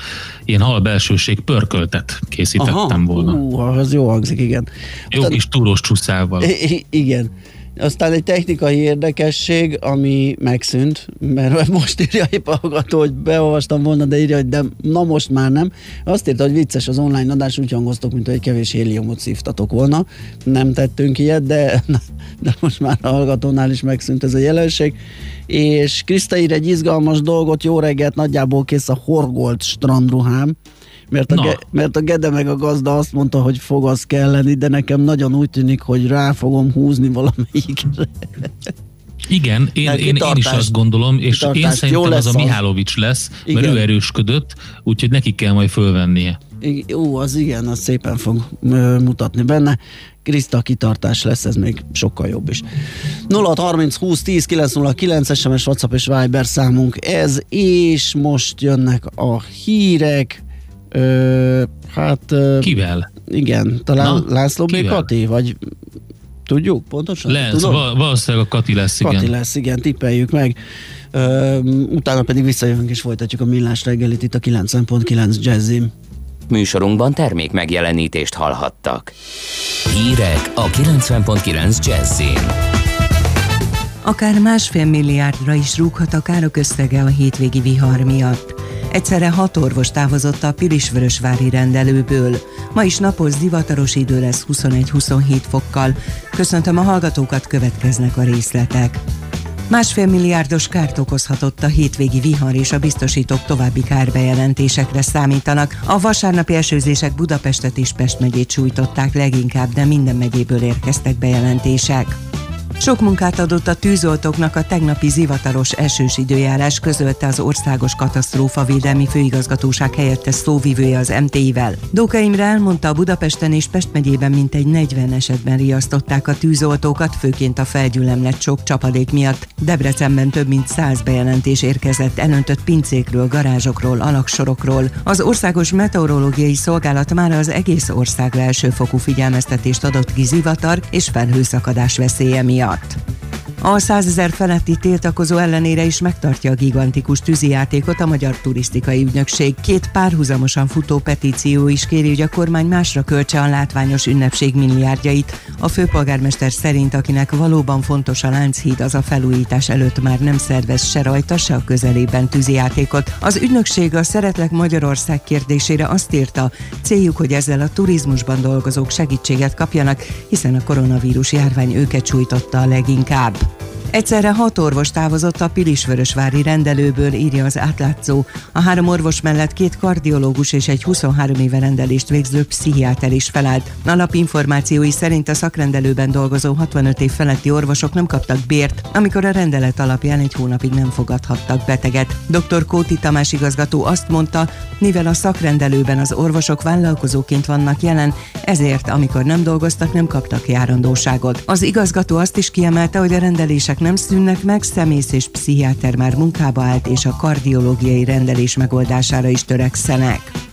ilyen hal belsőség pörköltet készítettem volna. Ú, az jó hangzik, igen. Jó kis túrós csúszával. Igen. Aztán egy technikai érdekesség, ami megszűnt, mert most írja épp hallgató, hogy beolvastam volna, de írja, hogy de na most már nem. Azt írta, hogy vicces az online adás, úgy hangoztok, mint hogy kevés héliumot szívtatok volna. Nem tettünk ilyet, de, de most már a hallgatónál is megszűnt ez a jelenség. És Kriszta ír egy izgalmas dolgot, jó reggelt, nagyjából kész a horgolt strandruhám. Mert a, Na. ge, mert a Gede meg a gazda azt mondta, hogy fogasz kell lenni, de nekem nagyon úgy tűnik, hogy rá fogom húzni valamelyikre. Igen, én, Hát én, én is azt gondolom, és én kitartást. Jó szerintem az lesz a az. Mihálovics lesz, mert Igen. ő erősködött, úgyhogy neki kell majd fölvennie. Ú, az igen, az szépen fog ö, mutatni benne. Kriszta kitartás lesz, ez még sokkal jobb is. 0 30 20 10 909 SMS, WhatsApp és Viber számunk ez, és most jönnek a hírek. Ö, hát ö, Kivel? igen, talán Na, László B. Kati, vagy tudjuk pontosan? Lesz, Tudod? val- valószínűleg a Kati lesz, igen. Kati lesz, igen, tippeljük meg. Ö, utána pedig visszajövünk és folytatjuk a millás reggelit itt a 90.9 Jazzim. Műsorunkban termék megjelenítést hallhattak. Hírek a 90.9 Jazzin. Akár másfél milliárdra is rúghat a károk összege a hétvégi vihar miatt. Egyszerre hat orvos távozott a Pilisvörösvári rendelőből. Ma is napos zivataros idő lesz 21-27 fokkal. Köszöntöm a hallgatókat, következnek a részletek. Másfél milliárdos kárt okozhatott a hétvégi vihar, és a biztosítók további kárbejelentésekre számítanak. A vasárnapi esőzések Budapestet és Pest megyét sújtották leginkább, de minden megyéből érkeztek bejelentések. Sok munkát adott a tűzoltóknak a tegnapi zivataros esős időjárás, közölte az Országos Katasztrófavédelmi Főigazgatóság helyettes szóvivője az MTI-vel. Dóka Imre elmondta, a Budapesten és Pest megyében mintegy 40 esetben riasztották a tűzoltókat, főként a felgyülemlett sok csapadék miatt. Debrecenben több mint 100 bejelentés érkezett elöntött pincékről, garázsokról, alaksorokról. Az Országos Meteorológiai Szolgálat már az egész országra elsőfokú figyelmeztetést adott ki zivatar és felhőszakadás veszélye miatt. A 100 ezer feletti tiltakozó ellenére is megtartja a gigantikus tűzijátékot a Magyar Turisztikai Ügynökség. Két párhuzamosan futó petíció is kéri, hogy a kormány másra költse a látványos ünnepség milliárdjait. A főpolgármester szerint, akinek valóban fontos a Lánchíd, az a felújítás előtt már nem szervez se rajta, se a közelében tűzijátékot. Az ügynökség a Szeretlek Magyarország kérdésére azt írta, céljuk, hogy ezzel a turizmusban dolgozók segítséget kapjanak, hiszen a koronavírus járvány őket a leginkább. Egyszerre hat orvos távozott a Pilisvörösvári rendelőből, írja az átlátszó. A három orvos mellett két kardiológus és egy 23 éve rendelést végző pszichiáter is felállt. Alapinformációi szerint a szakrendelőben dolgozó 65 év feletti orvosok nem kaptak bért, amikor a rendelet alapján egy hónapig nem fogadhattak beteget. Dr. Kóti Tamás igazgató azt mondta, mivel a szakrendelőben az orvosok vállalkozóként vannak jelen, ezért amikor nem dolgoztak, nem kaptak járandóságot. Az igazgató azt is kiemelte, hogy a rendelések nem szűnnek meg, szemész és pszichiáter már munkába állt, és a kardiológiai rendelés megoldására is törekszenek.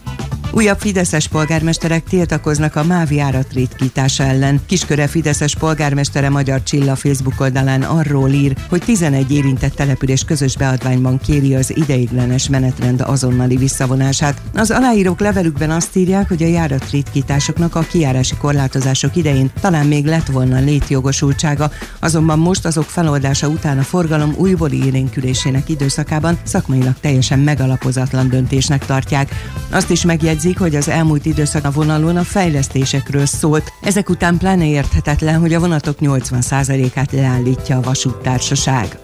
Újabb fideszes polgármesterek tiltakoznak a MÁV járat ritkítása ellen. Kisköre fideszes polgármestere Magyar Csilla Facebook oldalán arról ír, hogy 11 érintett település közös beadványban kéri az ideiglenes menetrend azonnali visszavonását. Az aláírók levelükben azt írják, hogy a járat ritkításoknak a kiárási korlátozások idején talán még lett volna létjogosultsága, azonban most azok feloldása után a forgalom újbóli élénkülésének időszakában szakmailag teljesen megalapozatlan döntésnek tartják. Azt is megjegyzik, hogy az elmúlt időszak a vonalon a fejlesztésekről szólt. Ezek után pláne érthetetlen, hogy a vonatok 80%-át leállítja a vasúttársaság.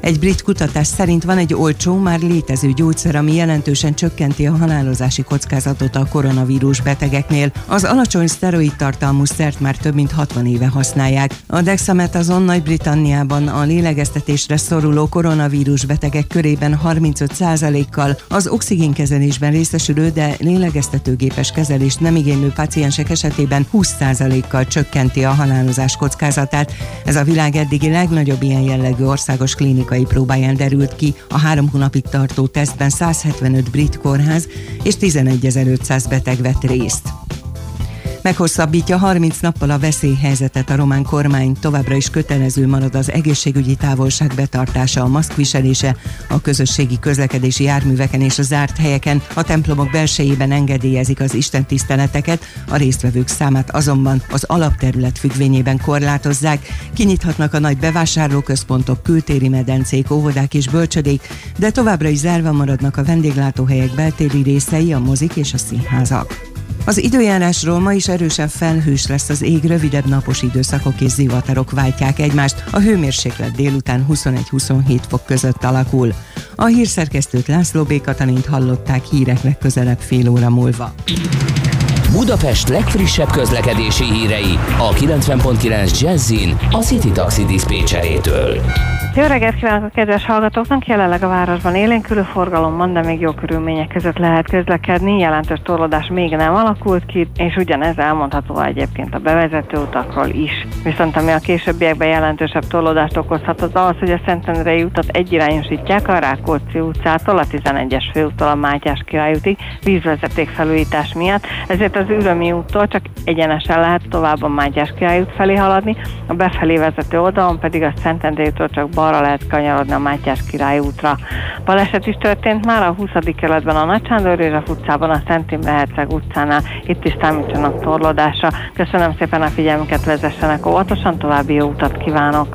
Egy brit kutatás szerint van egy olcsó, már létező gyógyszer, ami jelentősen csökkenti a halálozási kockázatot a koronavírus betegeknél. Az alacsony szteroid tartalmú szert már több mint 60 éve használják. A dexametazon Nagy-Britanniában a lélegeztetésre szoruló koronavírus betegek körében 35%-kal, az oxigénkezelésben részesülő, de lélegeztetőgépes kezelést nem igénylő paciensek esetében 20%-kal csökkenti a halálozás kockázatát. Ez a világ eddigi legnagyobb ilyen jellegű országos klinika klinikai próbáján derült ki, a három hónapig tartó tesztben 175 brit kórház és 11.500 beteg vett részt. Meghosszabbítja 30 nappal a veszélyhelyzetet a román kormány, továbbra is kötelező marad az egészségügyi távolság betartása, a maszkviselése, a közösségi közlekedési járműveken és a zárt helyeken, a templomok belsejében engedélyezik az istentiszteleteket, a résztvevők számát azonban az alapterület függvényében korlátozzák, kinyithatnak a nagy bevásárlóközpontok, kültéri medencék, óvodák és bölcsödék, de továbbra is zárva maradnak a vendéglátóhelyek beltéri részei, a mozik és a színházak. Az időjárásról ma is erősen felhős lesz az ég, rövidebb napos időszakok és zivatarok váltják egymást, a hőmérséklet délután 21-27 fok között alakul. A hírszerkesztőt László B. Katalint hallották hírek legközelebb fél óra múlva. Budapest legfrissebb közlekedési hírei a 90.9 Jazzin a City Taxi Dispécsejétől. Jó reggelt kívánok a kedves hallgatóknak! Jelenleg a városban élénkülő forgalomban, de még jó körülmények között lehet közlekedni. Jelentős torlódás még nem alakult ki, és ugyanez elmondható egyébként a bevezető utakról is. Viszont ami a későbbiekben jelentősebb torlódást okozhat, az az, hogy a Szentendrei utat egyirányosítják a Rákóczi utcától, a 11-es főúttól a Mátyás királyútig vízvezeték felújítás miatt, ezért az Ürömi úttól csak egyenesen lehet tovább a Mátyás királyút felé haladni, a befelé vezető oldalon pedig a Szentendrei úttól csak balra lehet kanyarodni a Mátyás király útra. Baleset is történt már a 20. kerületben a Nagy Sándor József utcában, a Szent Imre Herceg utcánál. Itt is számítsanak torlódásra. Köszönöm szépen a figyelmüket, vezessenek óvatosan, további jó utat kívánok!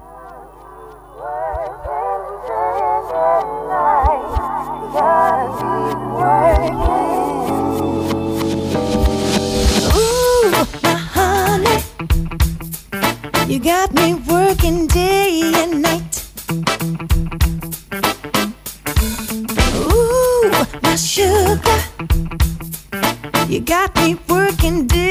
You got me working day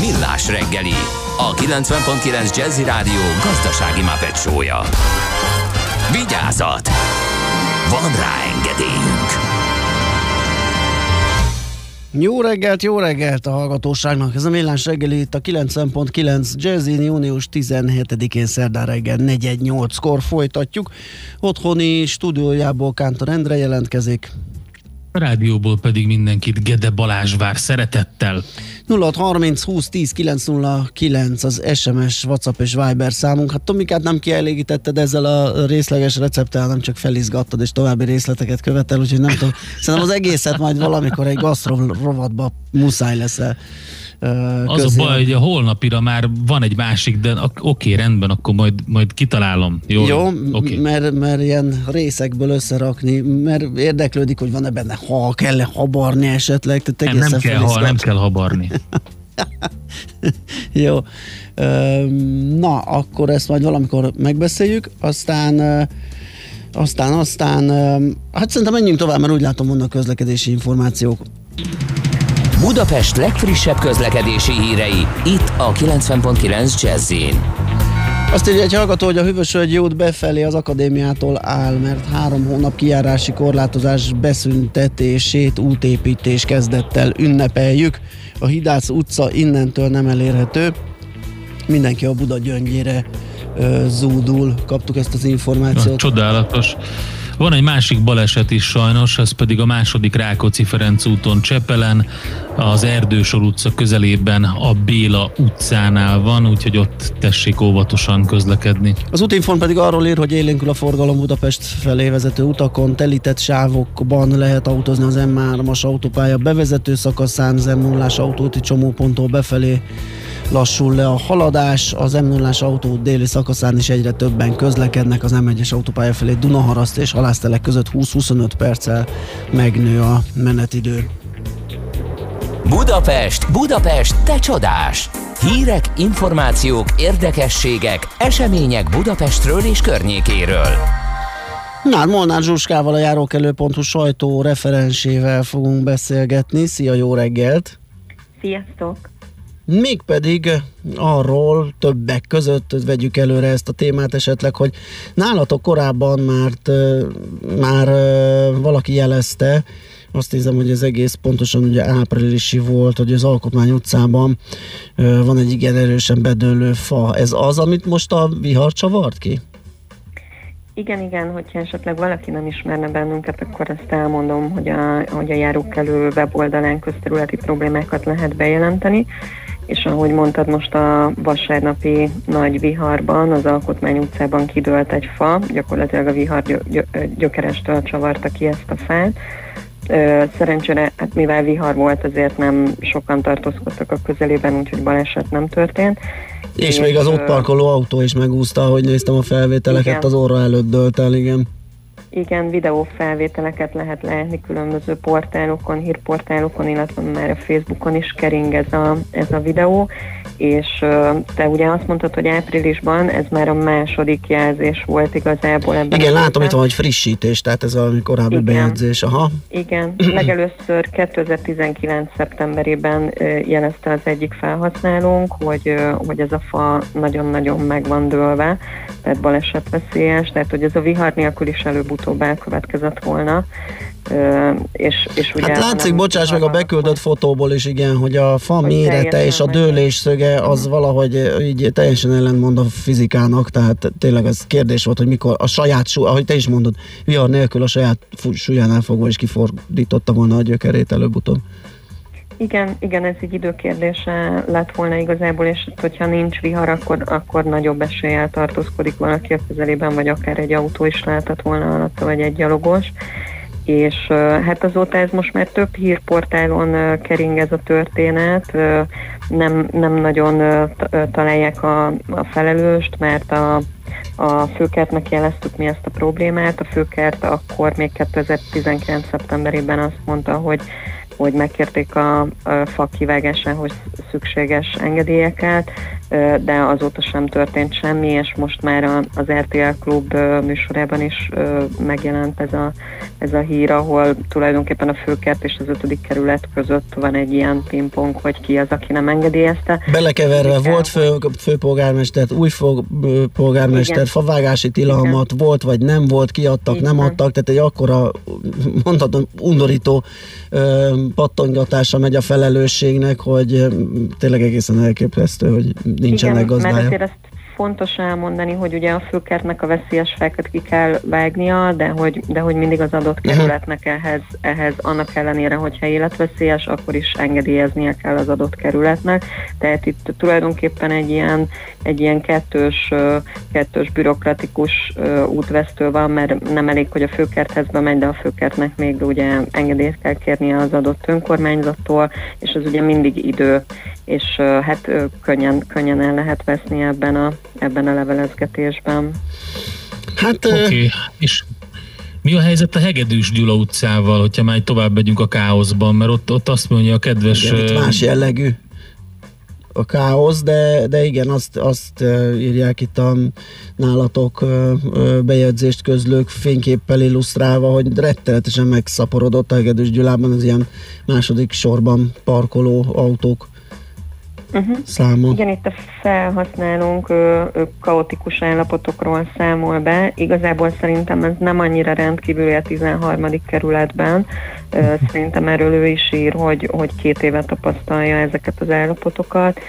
Millás reggeli, a 90.9 Jazzy Rádió gazdasági mapetsója. Vigyázat! Van rá engedélyünk! Jó reggelt, jó reggelt a hallgatóságnak. Ez a Millás reggeli itt a 90.9 Jazzin június 17-én szerdán reggel 418-kor folytatjuk. Otthoni stúdiójából Kántor Endre jelentkezik. A rádióból pedig mindenkit Gede Balázs vár szeretettel. 0630 20 10 909 az SMS, WhatsApp és Viber számunk. Hát Tomikát nem kielégítetted ezzel a részleges recepttel, nem csak felizgattad és további részleteket követel, úgyhogy nem tudom. Szerintem az egészet majd valamikor egy gasztro rovatba muszáj lesz Az a baj, hogy a holnapira már van egy másik, de oké, rendben, akkor majd, majd kitalálom. Jó, Jó, oké. mert, mert ilyen részekből összerakni, mert érdeklődik, hogy van-e benne hal, kell-e habarni esetleg. Tehát Nem, nem kell, ha, nem kell habarni. Jó. Na, akkor ezt majd valamikor megbeszéljük, aztán aztán, aztán, hát szerintem menjünk tovább, mert úgy látom vannak közlekedési információk. Budapest legfrissebb közlekedési hírei, itt a 90.9 jazz Azt írja egy hallgató, hogy a Hűvösvölgyi út befelé az akadémiától áll, mert három hónap kijárási korlátozás beszüntetését útépítés kezdettel ünnepeljük. A Hidác utca innentől nem elérhető. Mindenki a Buda gyöngyére ö, zúdul. Kaptuk ezt az információt. Csodálatos. Van egy másik baleset is sajnos, ez pedig a második Rákóczi-Ferenc úton Csepelen, az Erdősor utca közelében a Béla utcánál van, úgyhogy ott tessék óvatosan közlekedni. Az útinform pedig arról ír, hogy élénkül a forgalom Budapest felé vezető utakon, telített sávokban lehet autózni az M3-as autópálya bevezető szakaszán, 0 autóti csomóponttól befelé lassul le a haladás, az m 0 autó déli szakaszán is egyre többen közlekednek, az M1-es autópálya felé Dunaharaszt és Halásztelek között 20-25 perccel megnő a menetidő. Budapest, Budapest, te csodás! Hírek, információk, érdekességek, események Budapestről és környékéről. Na, hát Molnár Zsuskával, a járókelő.hu sajtó referensével fogunk beszélgetni. Szia, jó reggelt! Sziasztok! Mégpedig arról többek között vegyük előre ezt a témát esetleg, hogy nálatok korábban már, ö, már ö, valaki jelezte, azt hiszem, hogy ez egész pontosan ugye áprilisi volt, hogy az Alkotmány utcában van egy igen erősen bedőlő fa. Ez az, amit most a vihar csavart ki? Igen, igen, hogyha esetleg valaki nem ismerne bennünket, akkor ezt elmondom, hogy a, hogy a járókelő weboldalán közterületi problémákat lehet bejelenteni, és ahogy mondtad, most a vasárnapi nagy viharban, az Alkotmány utcában kidőlt egy fa, gyakorlatilag a vihar gyö- gyö- gyökerestől csavarta ki ezt a fát. Szerencsére, hát mivel vihar volt, azért nem sokan tartózkodtak a közelében, úgyhogy baleset nem történt. És még az ott parkoló autó is megúszta, ahogy néztem a felvételeket, Igen. az orra előtt dölt el, igen. Igen, videófelvételeket lehet látni különböző portálokon, hírportálokon, illetve már a Facebookon is kering ez a, ez a videó, és te ugye azt mondtad, hogy áprilisban ez már a második jelzés volt igazából ebben Igen, látom itt van egy frissítés, tehát ez a korábbi Igen. bejegyzés. Aha. Igen, legelőször 2019. szeptemberében jelezte az egyik felhasználónk, hogy, hogy ez a fa nagyon-nagyon meg van dőlve, tehát balesetveszélyes, tehát hogy ez a vihar nélkül is előbb-utóbb elkövetkezett volna. Ö, és, és ugye, Hát látszik, bocsáss meg a beküldött fotóból is, igen, hogy a fa Hogy mérete és a dőlés szöge az valahogy eh, így teljesen ellentmond a fizikának, tehát tényleg ez kérdés volt, hogy mikor a saját súly, ahogy te is mondod, vihar nélkül a saját súlyánál fogva is kifordította volna a gyökerét előbb-utóbb. Igen, igen, ez egy időkérdése lett volna igazából, és hogyha nincs vihar, akkor, akkor nagyobb eséllyel tartózkodik valaki a közelében, vagy akár egy autó is lehetett volna alatta, vagy egy gyalogos. és hát azóta ez most már több hírportálon kering ez a történet, nem, nem nagyon találják a, a felelőst, mert a, a főkertnek jeleztük mi ezt a problémát. A főkert akkor még 2019. szeptemberében azt mondta, hogy hogy megkérték a, a fa kivágásához szükséges engedélyeket, de azóta sem történt semmi, és most már az RTL Klub műsorában is megjelent ez a, ez a hír, ahol tulajdonképpen a főkert és az ötödik kerület között van egy ilyen pingpong, hogy ki az, aki nem engedélyezte. Belekeverve volt fő, főpolgármester, új fő, polgármester, Igen. favágási tilalmat volt, vagy nem volt, kiadtak, Így nem adtak, tehát egy akkora, mondhatom, undorító ö, pattongatása megy a felelősségnek, hogy ö, tényleg egészen elképesztő, hogy nincsenek Igen, mert gazdája. azért ezt fontos elmondani, hogy ugye a főkertnek a veszélyes fákat ki kell vágnia, de hogy, de hogy mindig az adott Mhm. kerületnek ehhez, ehhez annak ellenére, hogyha életveszélyes, akkor is engedélyeznie kell az adott kerületnek. Tehát itt tulajdonképpen egy ilyen, egy ilyen kettős, kettős bürokratikus útvesztő van, mert nem elég, hogy a főkerthez bemegy, de a főkertnek még ugye engedélyt kell kérnie az adott önkormányzattól, és ez ugye mindig idő, és hát könnyen, könnyen el lehet veszni ebben a, ebben a levelezgetésben. Hát, Oké, okay. és mi a helyzet a Hegedűs Gyula utcával, hogyha már tovább megyünk a káoszban, mert ott, ott azt mondja a kedves... Igen, itt más jellegű a káosz, de, de igen, azt, azt írják itt a nálatok bejegyzést közlők fényképpel illusztrálva, hogy rettenetesen megszaporodott a Hegedűs Gyulában az ilyen második sorban parkoló autók Uh-huh. száma. Igen, itt a felhasználónk ö, ö, kaotikus állapotokról számol be. Igazából szerintem ez nem annyira rendkívüli a 13. kerületben. Ö, Szerintem erről ő is ír, hogy, hogy két éve tapasztalja ezeket az állapotokat.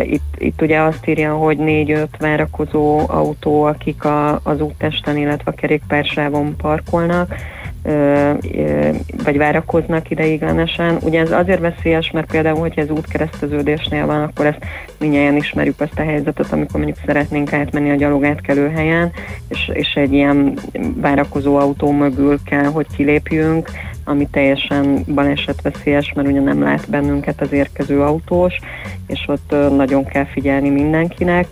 Itt, itt ugye azt írja, hogy négy-öt várakozó autó, akik a, az úttesten, illetve a kerékpársávon parkolnak vagy várakoznak ideiglenesen. Ugye ez azért veszélyes, mert például, hogyha ez útkereszteződésnél van, akkor ezt minnyáján ismerjük azt a helyzetet, amikor mondjuk szeretnénk átmenni a gyalogátkelő helyen, és, és egy ilyen várakozó autó mögül kell, hogy kilépjünk, ami teljesen balesetveszélyes, mert ugye nem lát bennünket az érkező autós, és ott nagyon kell figyelni mindenkinek,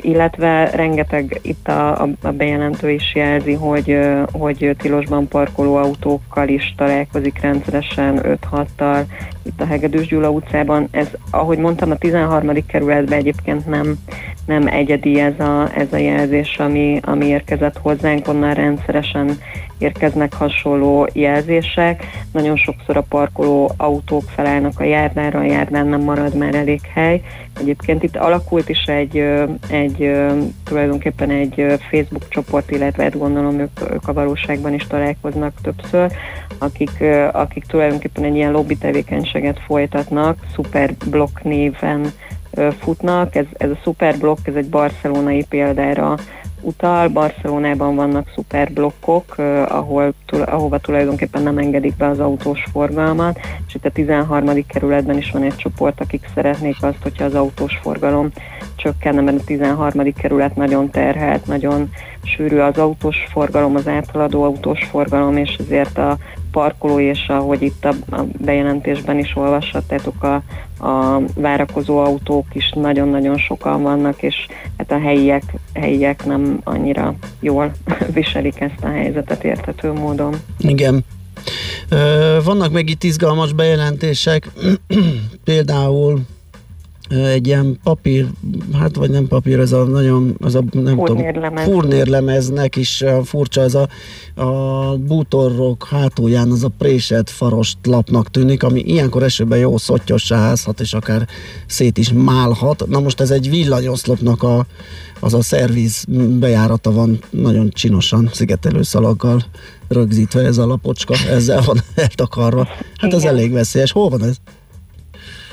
illetve rengeteg itt a, a, bejelentő is jelzi, hogy, hogy tilosban parkoló autókkal is találkozik rendszeresen 5-6-tal itt a Hegedűs Gyula utcában. Ez, ahogy mondtam, a 13. kerületben egyébként nem, nem egyedi ez a, ez a jelzés, ami, ami érkezett hozzánk, onnan rendszeresen érkeznek hasonló jelzések. Nagyon sokszor a parkoló autók felállnak a járdára, a járdán nem marad már elég hely. Egyébként itt alakult is egy, egy tulajdonképpen egy Facebook csoport, illetve hát gondolom ők, ők a valóságban is találkoznak többször, akik, akik tulajdonképpen egy ilyen lobby tevékenységet folytatnak, Superblock néven futnak. Ez, ez a Superblock, ez egy barcelonai példára utal. Barcelonában vannak szuperblokkok, ahol, ahova tulajdonképpen nem engedik be az autós forgalmat, és itt a 13. kerületben is van egy csoport, akik szeretnék azt, hogyha az autós forgalom csökkenne, mert a 13. kerület nagyon terhelt, nagyon sűrű az autós forgalom, az áthaladó autós forgalom, és ezért a parkoló, és ahogy itt a, bejelentésben is olvashattátok, a, a várakozó autók is nagyon-nagyon sokan vannak, és hát a helyiek, helyiek nem annyira jól viselik ezt a helyzetet érthető módon. Igen. Vannak még itt izgalmas bejelentések, például egy ilyen papír, hát vagy nem papír, ez a nagyon, az a nem Furnérlemez. tudom, furnérlemeznek is furcsa, ez a, a bútorok hátulján az a préselt farost lapnak tűnik, ami ilyenkor esőben jó szottyossá házhat, és akár szét is málhat. Na most ez egy villanyoszlopnak a, az a szerviz bejárata van nagyon csinosan szigetelőszalaggal rögzítve ez a lapocska, ezzel van eltakarva. Hát ez elég veszélyes. Hol van ez?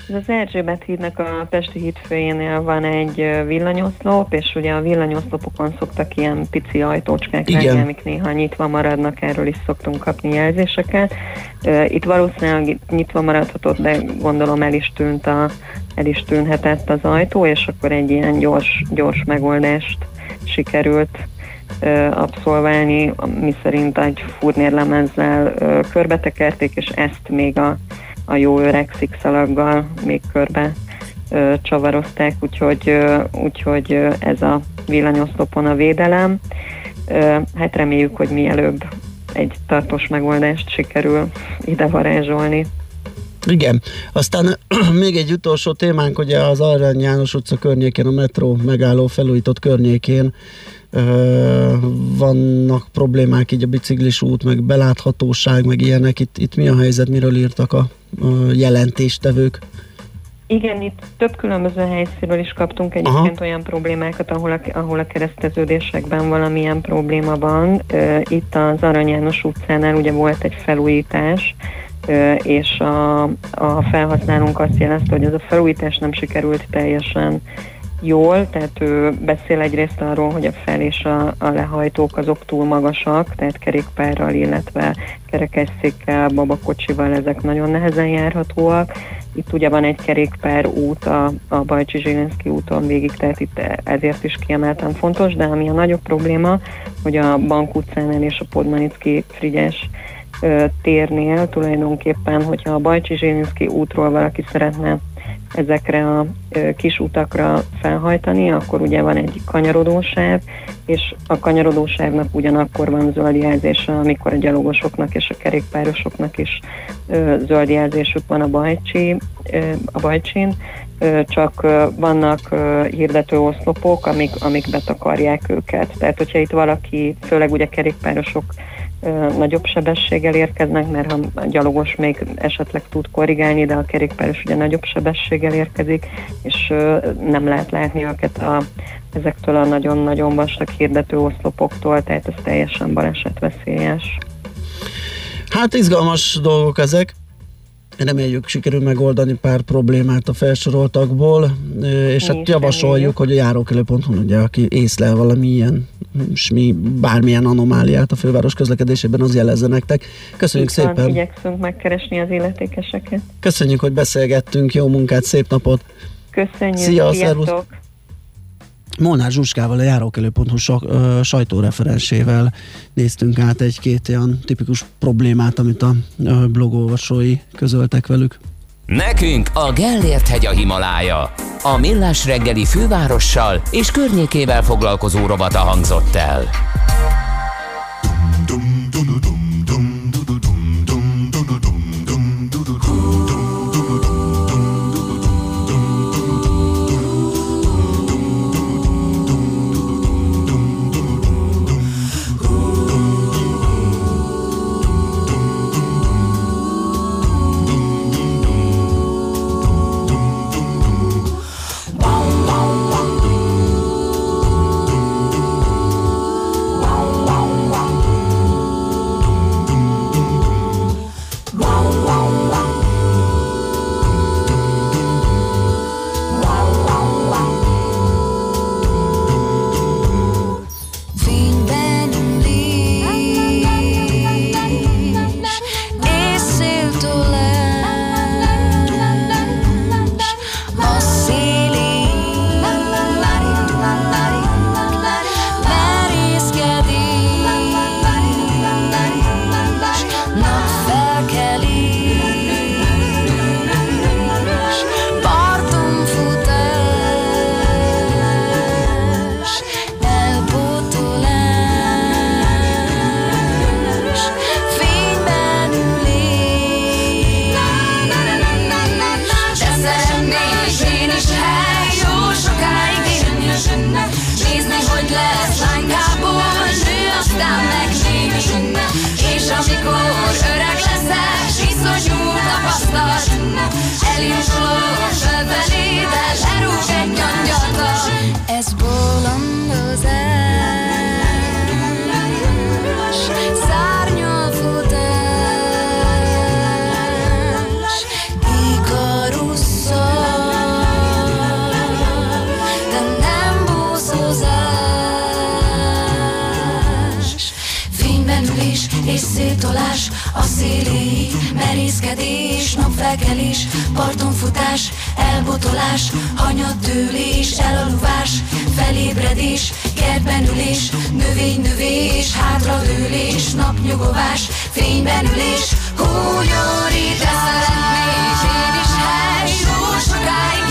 Az Erzsébet hídnak a Pesti híd főjénél van egy villanyoszlop, és ugye a villanyoszlopokon szoktak ilyen pici ajtócskák lenni, amik néha nyitva maradnak, erről is szoktunk kapni jelzéseket. Itt valószínűleg nyitva maradhatott, de gondolom el is tűnt a, el is tűnhetett az ajtó, és akkor egy ilyen gyors, gyors megoldást sikerült abszolválni, mi szerint egy furnérlemezzel körbetekerték, és ezt még a, a jó öreg szikszalaggal még körbe ö, csavarozták, úgyhogy, ö, úgyhogy ö, ez a villanyoszlopon a védelem. Ö, Hát reméljük, hogy mielőbb egy tartós megoldást sikerül ide varázsolni. Igen. Aztán még egy utolsó témánk, ugye az Arany János utca környékén, a metró megálló felújított környékén vannak problémák, így a biciklis út, meg beláthatóság, meg ilyenek. Itt, itt mi a helyzet, miről írtak a, a jelentéstevők? Igen, itt több különböző helyszínről is kaptunk egyébként Aha. olyan problémákat, ahol a, ahol a kereszteződésekben valamilyen probléma van. Itt az Arany János utcánál ugye volt egy felújítás, és a, a felhasználónk azt jelezte, hogy ez a felújítás nem sikerült teljesen jól, tehát ő beszél egyrészt arról, hogy a fel és a, a lehajtók azok túl magasak, tehát kerékpárral, illetve kerekesszékkel, babakocsival ezek nagyon nehezen járhatóak. Itt ugye van egy kerékpár út a, a Bajcsi Zsilinszki úton végig, tehát itt ezért is kiemelten fontos, de ami a nagyobb probléma, hogy a Bank utcánál és a Podmanicki Frigyes térnél tulajdonképpen, hogyha a Bajcsi Zsilinszki útról valaki szeretne ezekre a kis utakra felhajtani, akkor ugye van egy kanyarodósáv, és a kanyarodósávnak ugyanakkor van zöld jelzése, amikor a gyalogosoknak és a kerékpárosoknak is zöld jelzésük van a Bajcsi, a Bajcsin, csak vannak hirdető oszlopok, amik, amik betakarják őket. Tehát, hogyha itt valaki, főleg ugye kerékpárosok nagyobb sebességgel érkeznek, mert ha a gyalogos még esetleg tud korrigálni, de a kerékpáros ugye nagyobb sebességgel érkezik, és nem lehet látni őket a, ezektől a nagyon-nagyon vastag hirdető oszlopoktól, tehát ez teljesen balesetveszélyes. Hát izgalmas dolgok ezek. Reméljük sikerül megoldani pár problémát a felsoroltakból, és hát javasoljuk, hogy a járókelő.hu, ugye, aki észlel valamilyen, és mi bármilyen anomáliát a főváros közlekedésében, az jelezze nektek. Köszönjük van, szépen! Igyekszünk megkeresni az illetékeseket. Köszönjük, hogy beszélgettünk, jó munkát, szép napot! Köszönjük, Szia, szervusz. Molnár Zsuskával, a járókelő.hu sajtóreferensével néztünk át egy-két olyan tipikus problémát, amit a blogolvasói közöltek velük. Nekünk a Gellért hegy a Himalája. A Millás reggeli fővárossal és környékével foglalkozó rovata hangzott el. Elbotolás, hanyattőlés, elaluvás, felébredés, kertben ülés, növény-növés, hátradőlés, napnyugovás, fényben ülés, hunyorítás. Szeretnék én is hely, sokáig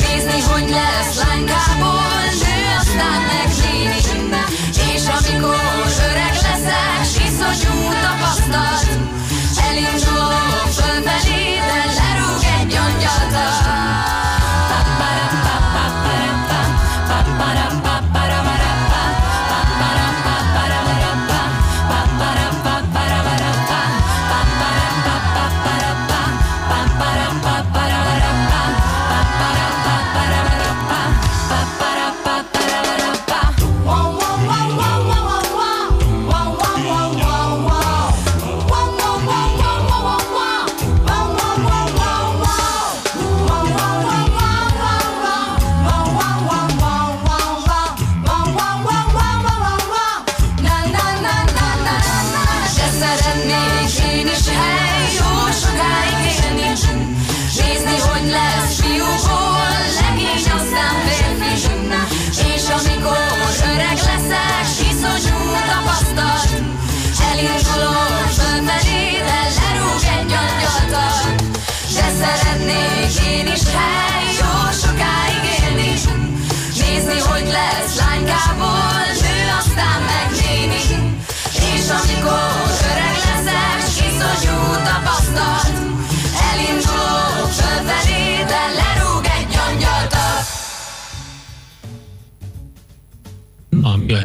nézni, hogy lesz lánykából, nő, aztán. És amikor öreg leszek, iszonyú tapasztalt, elindulok fölfelé, de lerúg egy angyalt.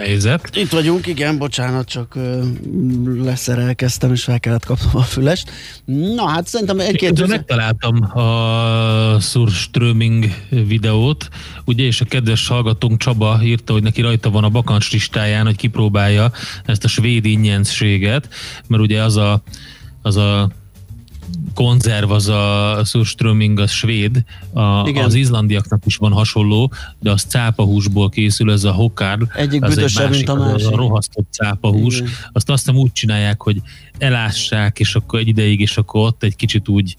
Helyzet? Itt vagyunk, igen, bocsánat, csak ö, leszerelkeztem, és fel kellett kapnom a fülest. Na, hát szerintem egy-két... Közben megtaláltam a Surströming videót, ugye, és a kedves hallgatónk Csaba írta, hogy neki rajta van a bakancs listáján, hogy kipróbálja ezt a svéd ingyenséget, mert ugye az a, az a konzerv, az a Surströming, az svéd, a, Igen. az izlandiaknak is van hasonló, de az cápahúsból készül, ez a hokár. Egyik az büdösebb, mint a az másik. A rohasztott cápahús. Igen. Azt azt hiszem úgy csinálják, hogy elássák, és akkor egy ideig, és akkor ott egy kicsit úgy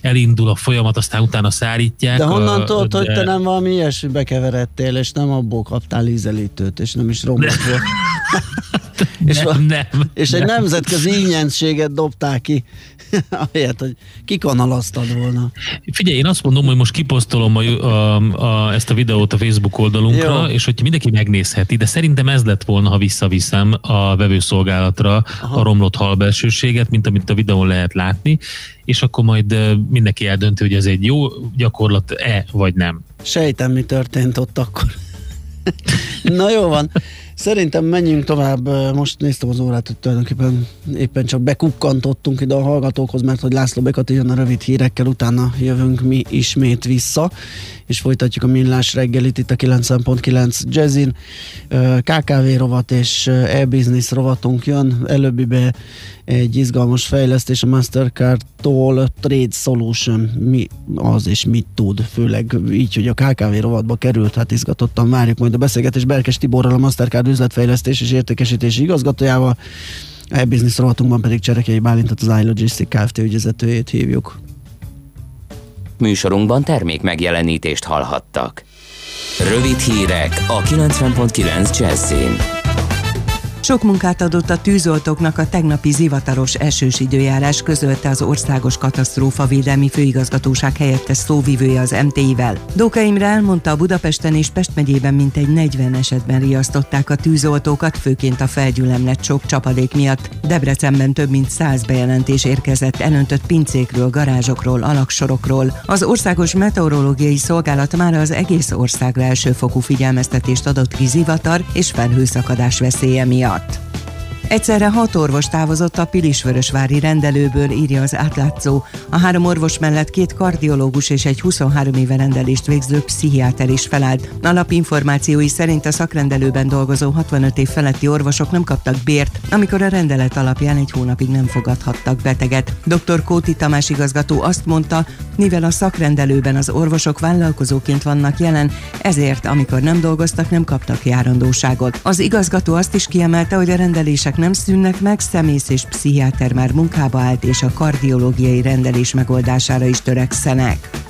elindul a folyamat, aztán utána szárítják. De honnan tudod, hogy te nem valami ilyesmibe keveredtél, és nem abból kaptál ízelítőt, és nem is romlott volt. és, nem, nem, és egy nem. nemzetközi ingyenséget dobták ki, ahelyett, hogy kikanalaztad volna. Figyelj, én azt mondom, hogy most kiposztolom a, a, a, ezt a videót a Facebook oldalunkra, Jó. és hogy mindenki megnézheti, de szerintem ez lett volna, ha visszaviszem a vevőszolgálatra Aha. a romlott halbelsőséget, mint amit a videón lehet látni, és akkor majd mindenki eldönti, hogy ez egy jó gyakorlat-e, vagy nem. Sejtem, mi történt ott akkor. Na jó van. Szerintem menjünk tovább. Most néztem az órát, hogy tulajdonképpen éppen csak bekukkantottunk ide a hallgatókhoz, mert hogy László Bekati jön a rövid hírekkel, utána jövünk mi ismét vissza, és folytatjuk a millás reggelit itt a 90.9 Jazzin. KKV rovat és e-business rovatunk jön. Előbbibe egy izgalmas fejlesztés a Mastercard-tól, a Trade Solution, mi az és mit tud, főleg így, hogy a KKV rovatba került, hát izgatottan várjuk majd a beszélgetés Berkes Tiborral, a Mastercard üzletfejlesztés és értékesítési igazgatójával, a e-business rovatunkban pedig Cserekei Bálintot az iLogistic Kft. ügyvezetőjét hívjuk. Műsorunkban termék megjelenítést hallhattak. Rövid hírek a 90.9 Jazzin. Sok munkát adott a tűzoltóknak a tegnapi zivataros esős időjárás, közölte az Országos Katasztrófavédelmi Főigazgatóság helyettes szóvivője az MTI-vel. Dóka Imre elmondta, a Budapesten és Pest megyében mintegy 40 esetben riasztották a tűzoltókat, főként a felgyülemlett sok csapadék miatt. Debrecenben több mint 100 bejelentés érkezett elöntött pincékről, garázsokról, alaksorokról. Az Országos Meteorológiai Szolgálat már az egész országra elsőfokú figyelmeztetést adott ki zivatar és felhőszakadás veszélye miatt. Jagd. Egyszerre hat orvos távozott a Pilisvörösvári rendelőből, írja az átlátszó. A három orvos mellett két kardiológus és egy 23 éve rendelést végző pszichiáter is felállt. Alapinformációi szerint a szakrendelőben dolgozó 65 év feletti orvosok nem kaptak bért, amikor a rendelet alapján egy hónapig nem fogadhattak beteget. Dr. Kóti Tamás igazgató azt mondta, mivel a szakrendelőben az orvosok vállalkozóként vannak jelen, ezért amikor nem dolgoztak, nem kaptak járandóságot. Az igazgató azt is kiemelte, hogy a rendelések nem szűnnek meg, szemész és pszichiáter már munkába állt, és a kardiológiai rendelés megoldására is törekszenek.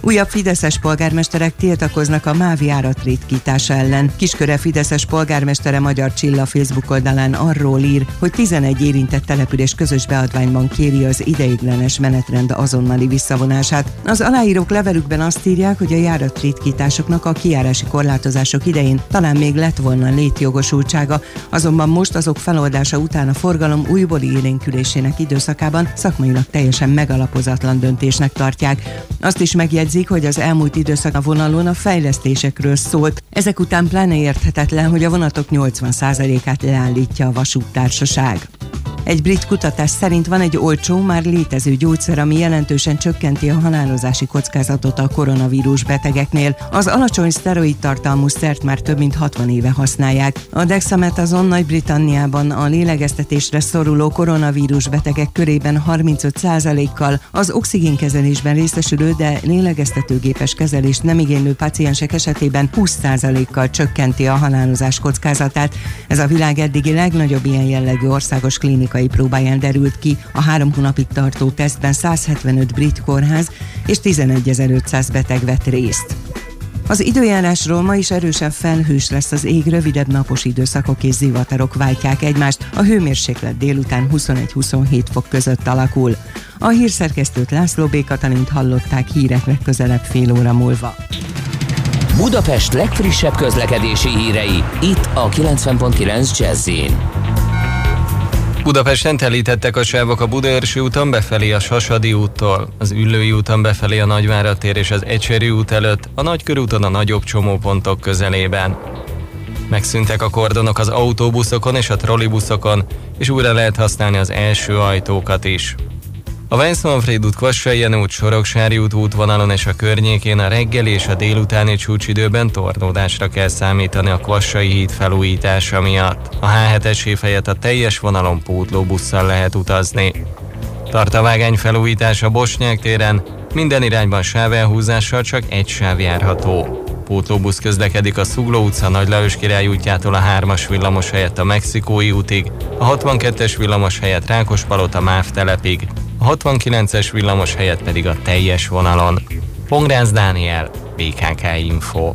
Újabb fideszes polgármesterek tiltakoznak a MÁV járat ritkítása ellen. Kisköre Fideszes polgármestere Magyar Csilla Facebook oldalán arról ír, hogy 11 érintett település közös beadványban kéri az ideiglenes menetrend azonnali visszavonását. Az aláírók levelükben azt írják, hogy a járat ritkításoknak a kijárási korlátozások idején talán még lett volna létjogosultsága, azonban most azok feloldása után a forgalom újbóli élénkülésének időszakában szakmailag teljesen megalapozatlan döntésnek tartják. Azt is megjegyzik, hogy az elmúlt időszak a vonalon a fejlesztésekről szólt. Ezek után pláne érthetetlen, hogy a vonatok 80%-át leállítja a vasúttársaság. Egy brit kutatás szerint van egy olcsó, már létező gyógyszer, ami jelentősen csökkenti a halálozási kockázatot a koronavírus betegeknél. Az alacsony szteroid tartalmú szert már több mint 60 éve használják. A dexametazon Nagy-Britanniában a lélegeztetésre szoruló koronavírus betegek körében 35%-kal, az oxigénkezelésben részesülő, de lélegeztetőgépes kezelést nem igénylő paciensek esetében 20%-kal csökkenti a halálozás kockázatát. Ez a világ eddigi legnagyobb ilyen jellegű országos klinikai próbáján derült ki. A három hónapig tartó tesztben 175 brit kórház és 11.500 beteg vett részt. Az időjárásról ma is erősen felhős lesz az ég, rövidebb napos időszakok és zivatarok váltják egymást. A hőmérséklet délután 21-27 fok között alakul. A hírszerkesztőt László B. Katalint hallották hírek legközelebb fél óra múlva. Budapest legfrissebb közlekedési hírei, itt a 90.9 jazz Budapesten telítettek a sávok a Budaörsi úton befelé a Sasadi úttól, az Üllői úton befelé a Nagyvárad tér és az Ecseri út előtt, a Nagykörúton a nagyobb csomópontok közelében. Megszűntek a kordonok az autóbuszokon és a trollibuszokon, és újra lehet használni az első ajtókat is. A Weissmanfried út, Kvassai út, Soroksári út útvonalon és a környékén a reggeli és a délutáni csúcsidőben torlódásra kell számítani a Kvassai híd felújítása miatt. A H7-es év helyett a teljes vonalon pótlóbusszal lehet utazni. Tart a vágány felújítás a Bosnyák téren, minden irányban sávelhúzással csak egy sáv járható. Pótlóbusz közlekedik a Szugló utca Nagy Lajos Király útjától a 3-as villamos helyett a Mexikói útig, a 62-es villamos helyett Rákospalota MÁV telepig, a 69-es villamos helyett pedig a teljes vonalon. Pongrász Dániel, BKK Info.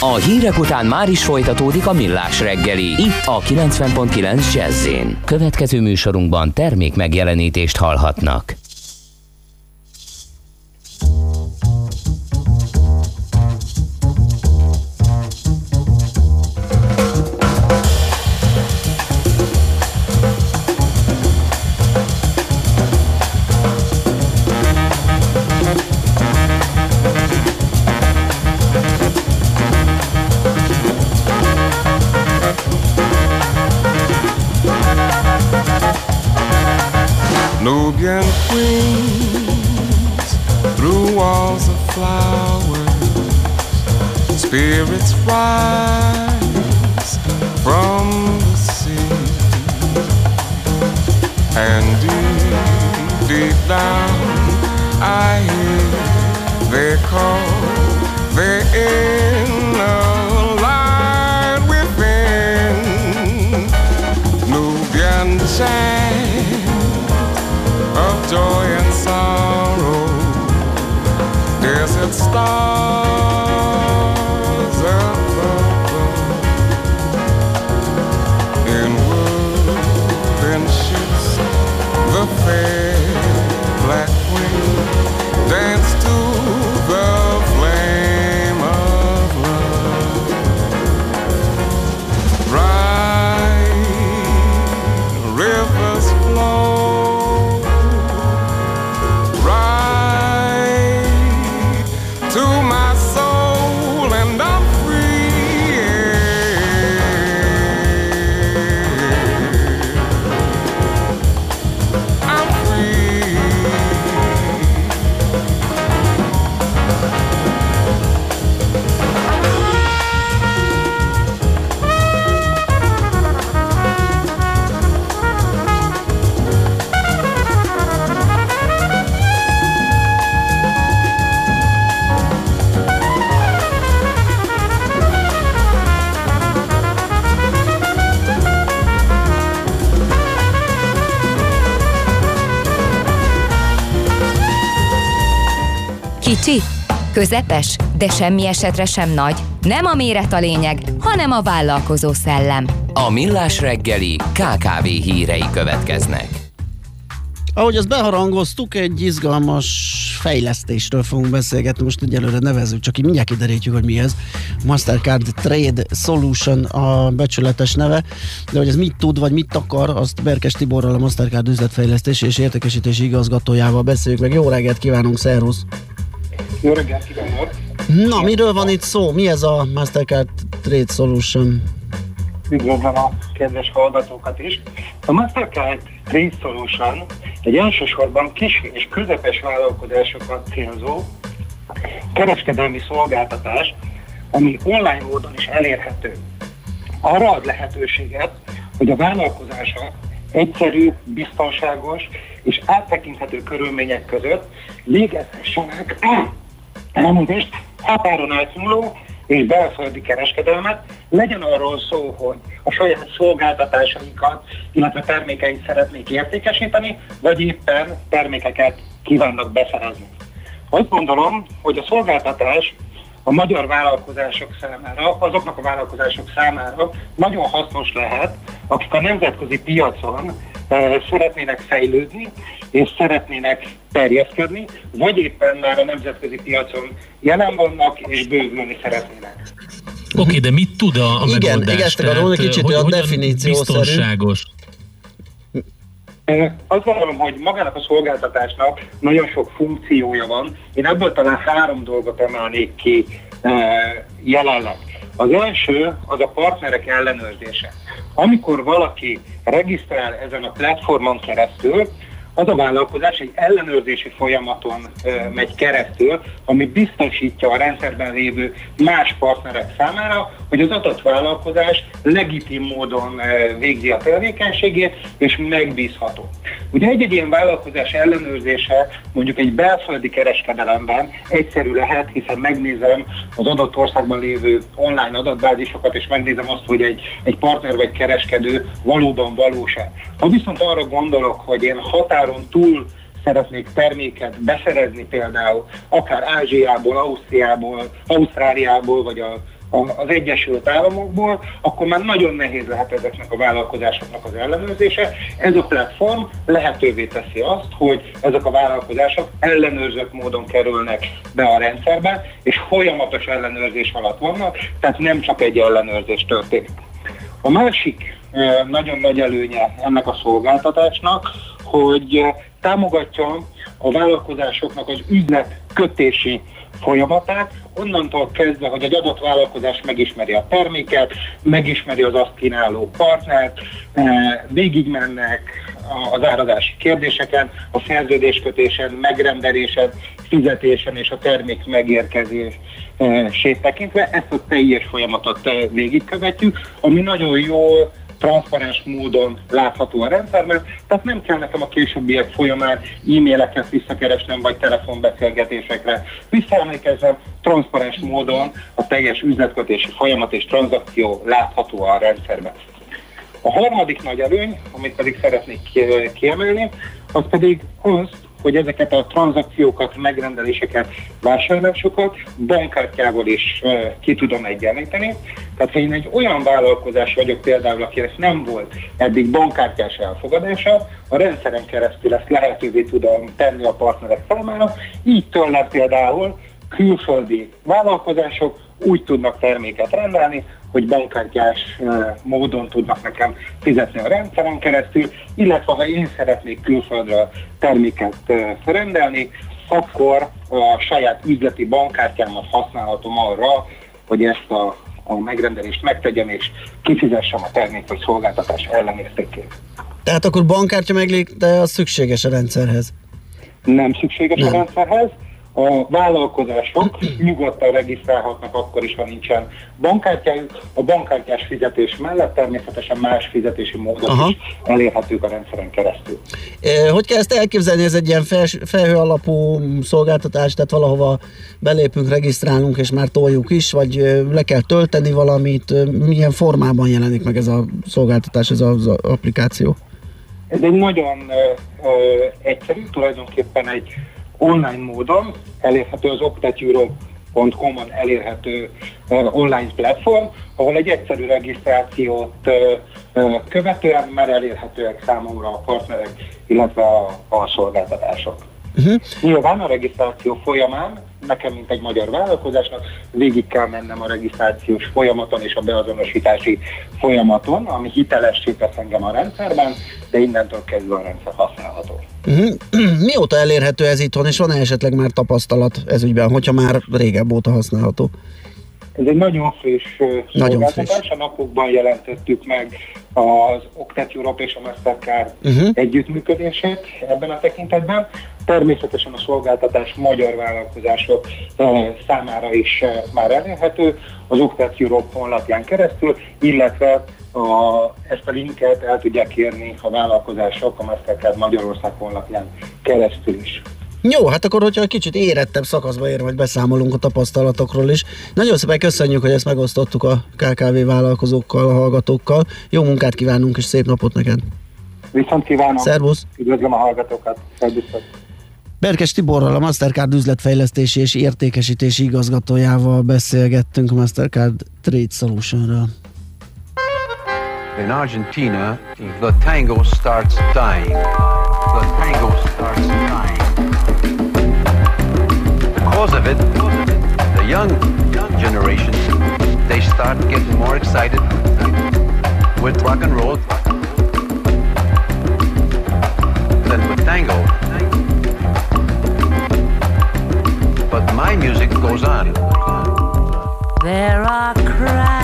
A hírek után már is folytatódik a millás reggeli, itt a 90.9 jazz Következő műsorunkban termék megjelenítést hallhatnak. Spirits rise from the sea, and deep, deep down I hear they call their inner light within. Nubian chant of joy and sorrow. Desert stars the Közepes? De semmi esetre sem nagy. Nem a méret a lényeg, hanem a vállalkozó szellem. A Millás reggeli KKV hírei következnek. Ahogy azt beharangoztuk, egy izgalmas fejlesztésről fogunk beszélgetni, most egyelőre nevezzük, csak így mindjárt kiderítjük, hogy mi ez. Mastercard Trade Solution a becsületes neve, de hogy ez mit tud, vagy mit akar, azt Berkes Tiborral, a Mastercard üzletfejlesztési és értékesítési igazgatójával beszéljük meg. Jó reggelt kívánunk, szervusz! Jó reggelt kívánok! Na, miről van itt szó? Mi ez a Mastercard Trade Solution? Üdvözlöm a kedves hallgatókat is. A Mastercard Trade Solution egy elsősorban kis és közepes vállalkozásokat célzó kereskedelmi szolgáltatás, ami online módon is elérhető. Arra ad lehetőséget, hogy a vállalkozások egyszerű, biztonságos és áttekinthető körülmények között végezhessenek elmondést határon átnyúló és belföldi kereskedelmet, legyen arról szó, hogy a saját szolgáltatásaikat, illetve termékeit szeretnék értékesíteni, vagy éppen termékeket kívánnak beszerezni. Azt gondolom, hogy a szolgáltatás a magyar vállalkozások számára, azoknak a vállalkozások számára nagyon hasznos lehet, akik a nemzetközi piacon szeretnének fejlődni, és szeretnének terjeszkedni, vagy éppen már a nemzetközi piacon jelen vannak, és bővülni szeretnének. Oké, okay, de mit tud a, a Igen, megoldás? igen, ezt akarom, kicsit hogy, hogyan definíciószerű. Biztonságos. Ö, Azt gondolom, hogy magának a szolgáltatásnak nagyon sok funkciója van. Én ebből talán három dolgot emelnék ki jelenleg. Az első az a partnerek ellenőrzése. Amikor valaki regisztrál ezen a platformon keresztül, az a vállalkozás egy ellenőrzési folyamaton megy keresztül, ami biztosítja a rendszerben lévő más partnerek számára, hogy az adott vállalkozás legitim módon végzi a tevékenységét, és megbízható. Ugye egy-egy ilyen vállalkozás ellenőrzése mondjuk egy belföldi kereskedelemben egyszerű lehet, hiszen megnézem az adott országban lévő online adatbázisokat, és megnézem azt, hogy egy, egy partner vagy kereskedő valóban valós-e. Ha viszont arra gondolok, hogy én határon túl szeretnék terméket beszerezni például, akár Ázsiából, Ausztriából, Ausztráliából, vagy a, a, az Egyesült Államokból, akkor már nagyon nehéz lehet ezeknek a vállalkozásoknak az ellenőrzése. Ez a platform lehetővé teszi azt, hogy ezek a vállalkozások ellenőrzött módon kerülnek be a rendszerbe, és folyamatos ellenőrzés alatt vannak, tehát nem csak egy ellenőrzés történik. A másik nagyon nagy előnye ennek a szolgáltatásnak, hogy eh, támogatja a vállalkozásoknak az üzlet kötési folyamatát, onnantól kezdve, hogy egy adott vállalkozás megismeri a terméket, megismeri az azt kínáló partnert, eh, végigmennek az árazási kérdéseken, a szerződéskötésen, megrendelésen, fizetésen és a termék megérkezését tekintve. Ezt a teljes folyamatot eh, végigkövetjük, ami nagyon jól transzparens módon látható a rendszerben, tehát nem kell nekem a későbbiek folyamán e-maileket visszakeresnem, vagy telefonbeszélgetésekre. Visszaemlékezem, transzparens módon a teljes üzletkötési folyamat és tranzakció látható a rendszerben. A harmadik nagy előny, amit pedig szeretnék ki- kiemelni, az pedig az, hogy ezeket a tranzakciókat, megrendeléseket, vásárlásokat bankkártyával is ki tudom egyenlíteni. Tehát ha én egy olyan vállalkozás vagyok például, akinek nem volt eddig bankkártyás elfogadása, a rendszeren keresztül ezt lehetővé tudom tenni a partnerek számára, így tőlem például külföldi vállalkozások úgy tudnak terméket rendelni, hogy bankkártyás módon tudnak nekem fizetni a rendszeren keresztül, illetve ha én szeretnék külföldről terméket rendelni, akkor a saját üzleti bankkártyámat használhatom arra, hogy ezt a, a megrendelést megtegyem és kifizessem a termék vagy szolgáltatás ellenértékét. Tehát akkor bankkártya meglég, de az szükséges a rendszerhez. Nem szükséges a rendszerhez. A vállalkozások nyugodtan regisztrálhatnak akkor is, ha nincsen bankkártyájuk. A bankkártyás fizetés mellett természetesen más fizetési módok Aha. is elérhetők a rendszeren keresztül. Eh, Hogy kell ezt elképzelni? Ez egy ilyen fels, felhő alapú szolgáltatás, tehát valahova belépünk, regisztrálunk, és már toljuk is, vagy le kell tölteni valamit? Milyen formában jelenik meg ez a szolgáltatás, ez az applikáció? Ez egy nagyon ö, ö, egyszerű, tulajdonképpen egy online módon, elérhető az oktateurope.com-on elérhető online platform, ahol egy egyszerű regisztrációt követően már elérhetőek számomra a partnerek, illetve a, a szolgáltatások. Uh-huh. Nyilván a regisztráció folyamán nekem, mint egy magyar vállalkozásnak, végig kell mennem a regisztrációs folyamaton és a beazonosítási folyamaton, ami hitelessé tesz engem a rendszerben, de innentől kezdve a rendszer használható. Uh-huh. Mióta elérhető ez itthon, és van-e esetleg már tapasztalat ez ügyben, hogyha már régebb óta használható? Ez egy nagyon friss Nagyon szolgáltatás, a napokban jelentettük meg az Octet Europe és a Mastercard Uh-huh. együttműködését ebben a tekintetben. Természetesen a szolgáltatás magyar vállalkozások ö, számára is ö, már elérhető az Octet Europe honlapján keresztül, illetve a, ezt a linket el tudják érni a vállalkozások a Mastercard Magyarország honlapján keresztül is. Jó, hát akkor, hogyha egy kicsit érettebb szakaszba ér, vagy beszámolunk a tapasztalatokról is. Nagyon szépen köszönjük, hogy ezt megosztottuk a KKV vállalkozókkal, a hallgatókkal. Jó munkát kívánunk, és szép napot neked! Viszont kívánom! Szervusz! Üdvözlöm a hallgatókat! Szervusztok! Berkes Tiborral, a Mastercard üzletfejlesztési és értékesítési igazgatójával beszélgettünk a Mastercard Trade Solutionről. In Argentina, the tango starts dying. The tango starts dying. Because of it, the young generation, they start getting more excited with rock and roll than with tango. My music goes on. There are cracks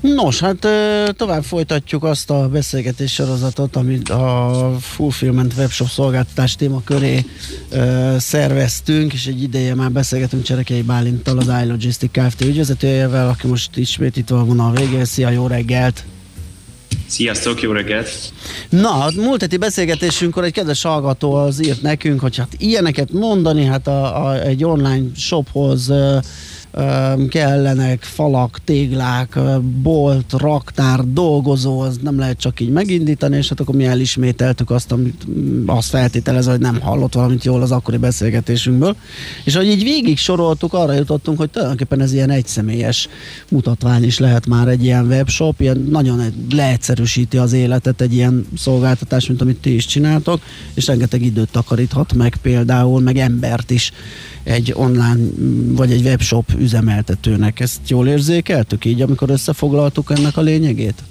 Nos, hát tovább folytatjuk azt a beszélgetés sorozatot, amit a Fulfillment Webshop szolgáltatás témaköré szerveztünk, és egy ideje már beszélgetünk Cserekei Bálinttal, az iLogistic Kft. ügyvezetőjével, aki most ismét itt van a végén. Szia, jó reggelt! Sziasztok, jó reggelt! Na, a múlt heti beszélgetésünkkor egy kedves hallgató az írt nekünk, hogy hát ilyeneket mondani, hát a, a, egy online shophoz ö, kellenek falak, téglák, bolt, raktár, dolgozó, az nem lehet csak így megindítani, és hát akkor mi elismételtük azt, amit mm, azt feltételezve, hogy nem hallott valamit jól az akkori beszélgetésünkből. És hogy így végig soroltuk, arra jutottunk, hogy tulajdonképpen ez ilyen egyszemélyes mutatvány is lehet már egy ilyen webshop, ilyen nagyon egy- leegyszerűsíti az életet egy ilyen szolgáltatás, mint amit ti is csináltok, és rengeteg időt takaríthat meg például, meg embert is egy online vagy egy webshop üzemeltetőnek. Ezt jól érzékeltük így, amikor összefoglaltuk ennek a lényegét?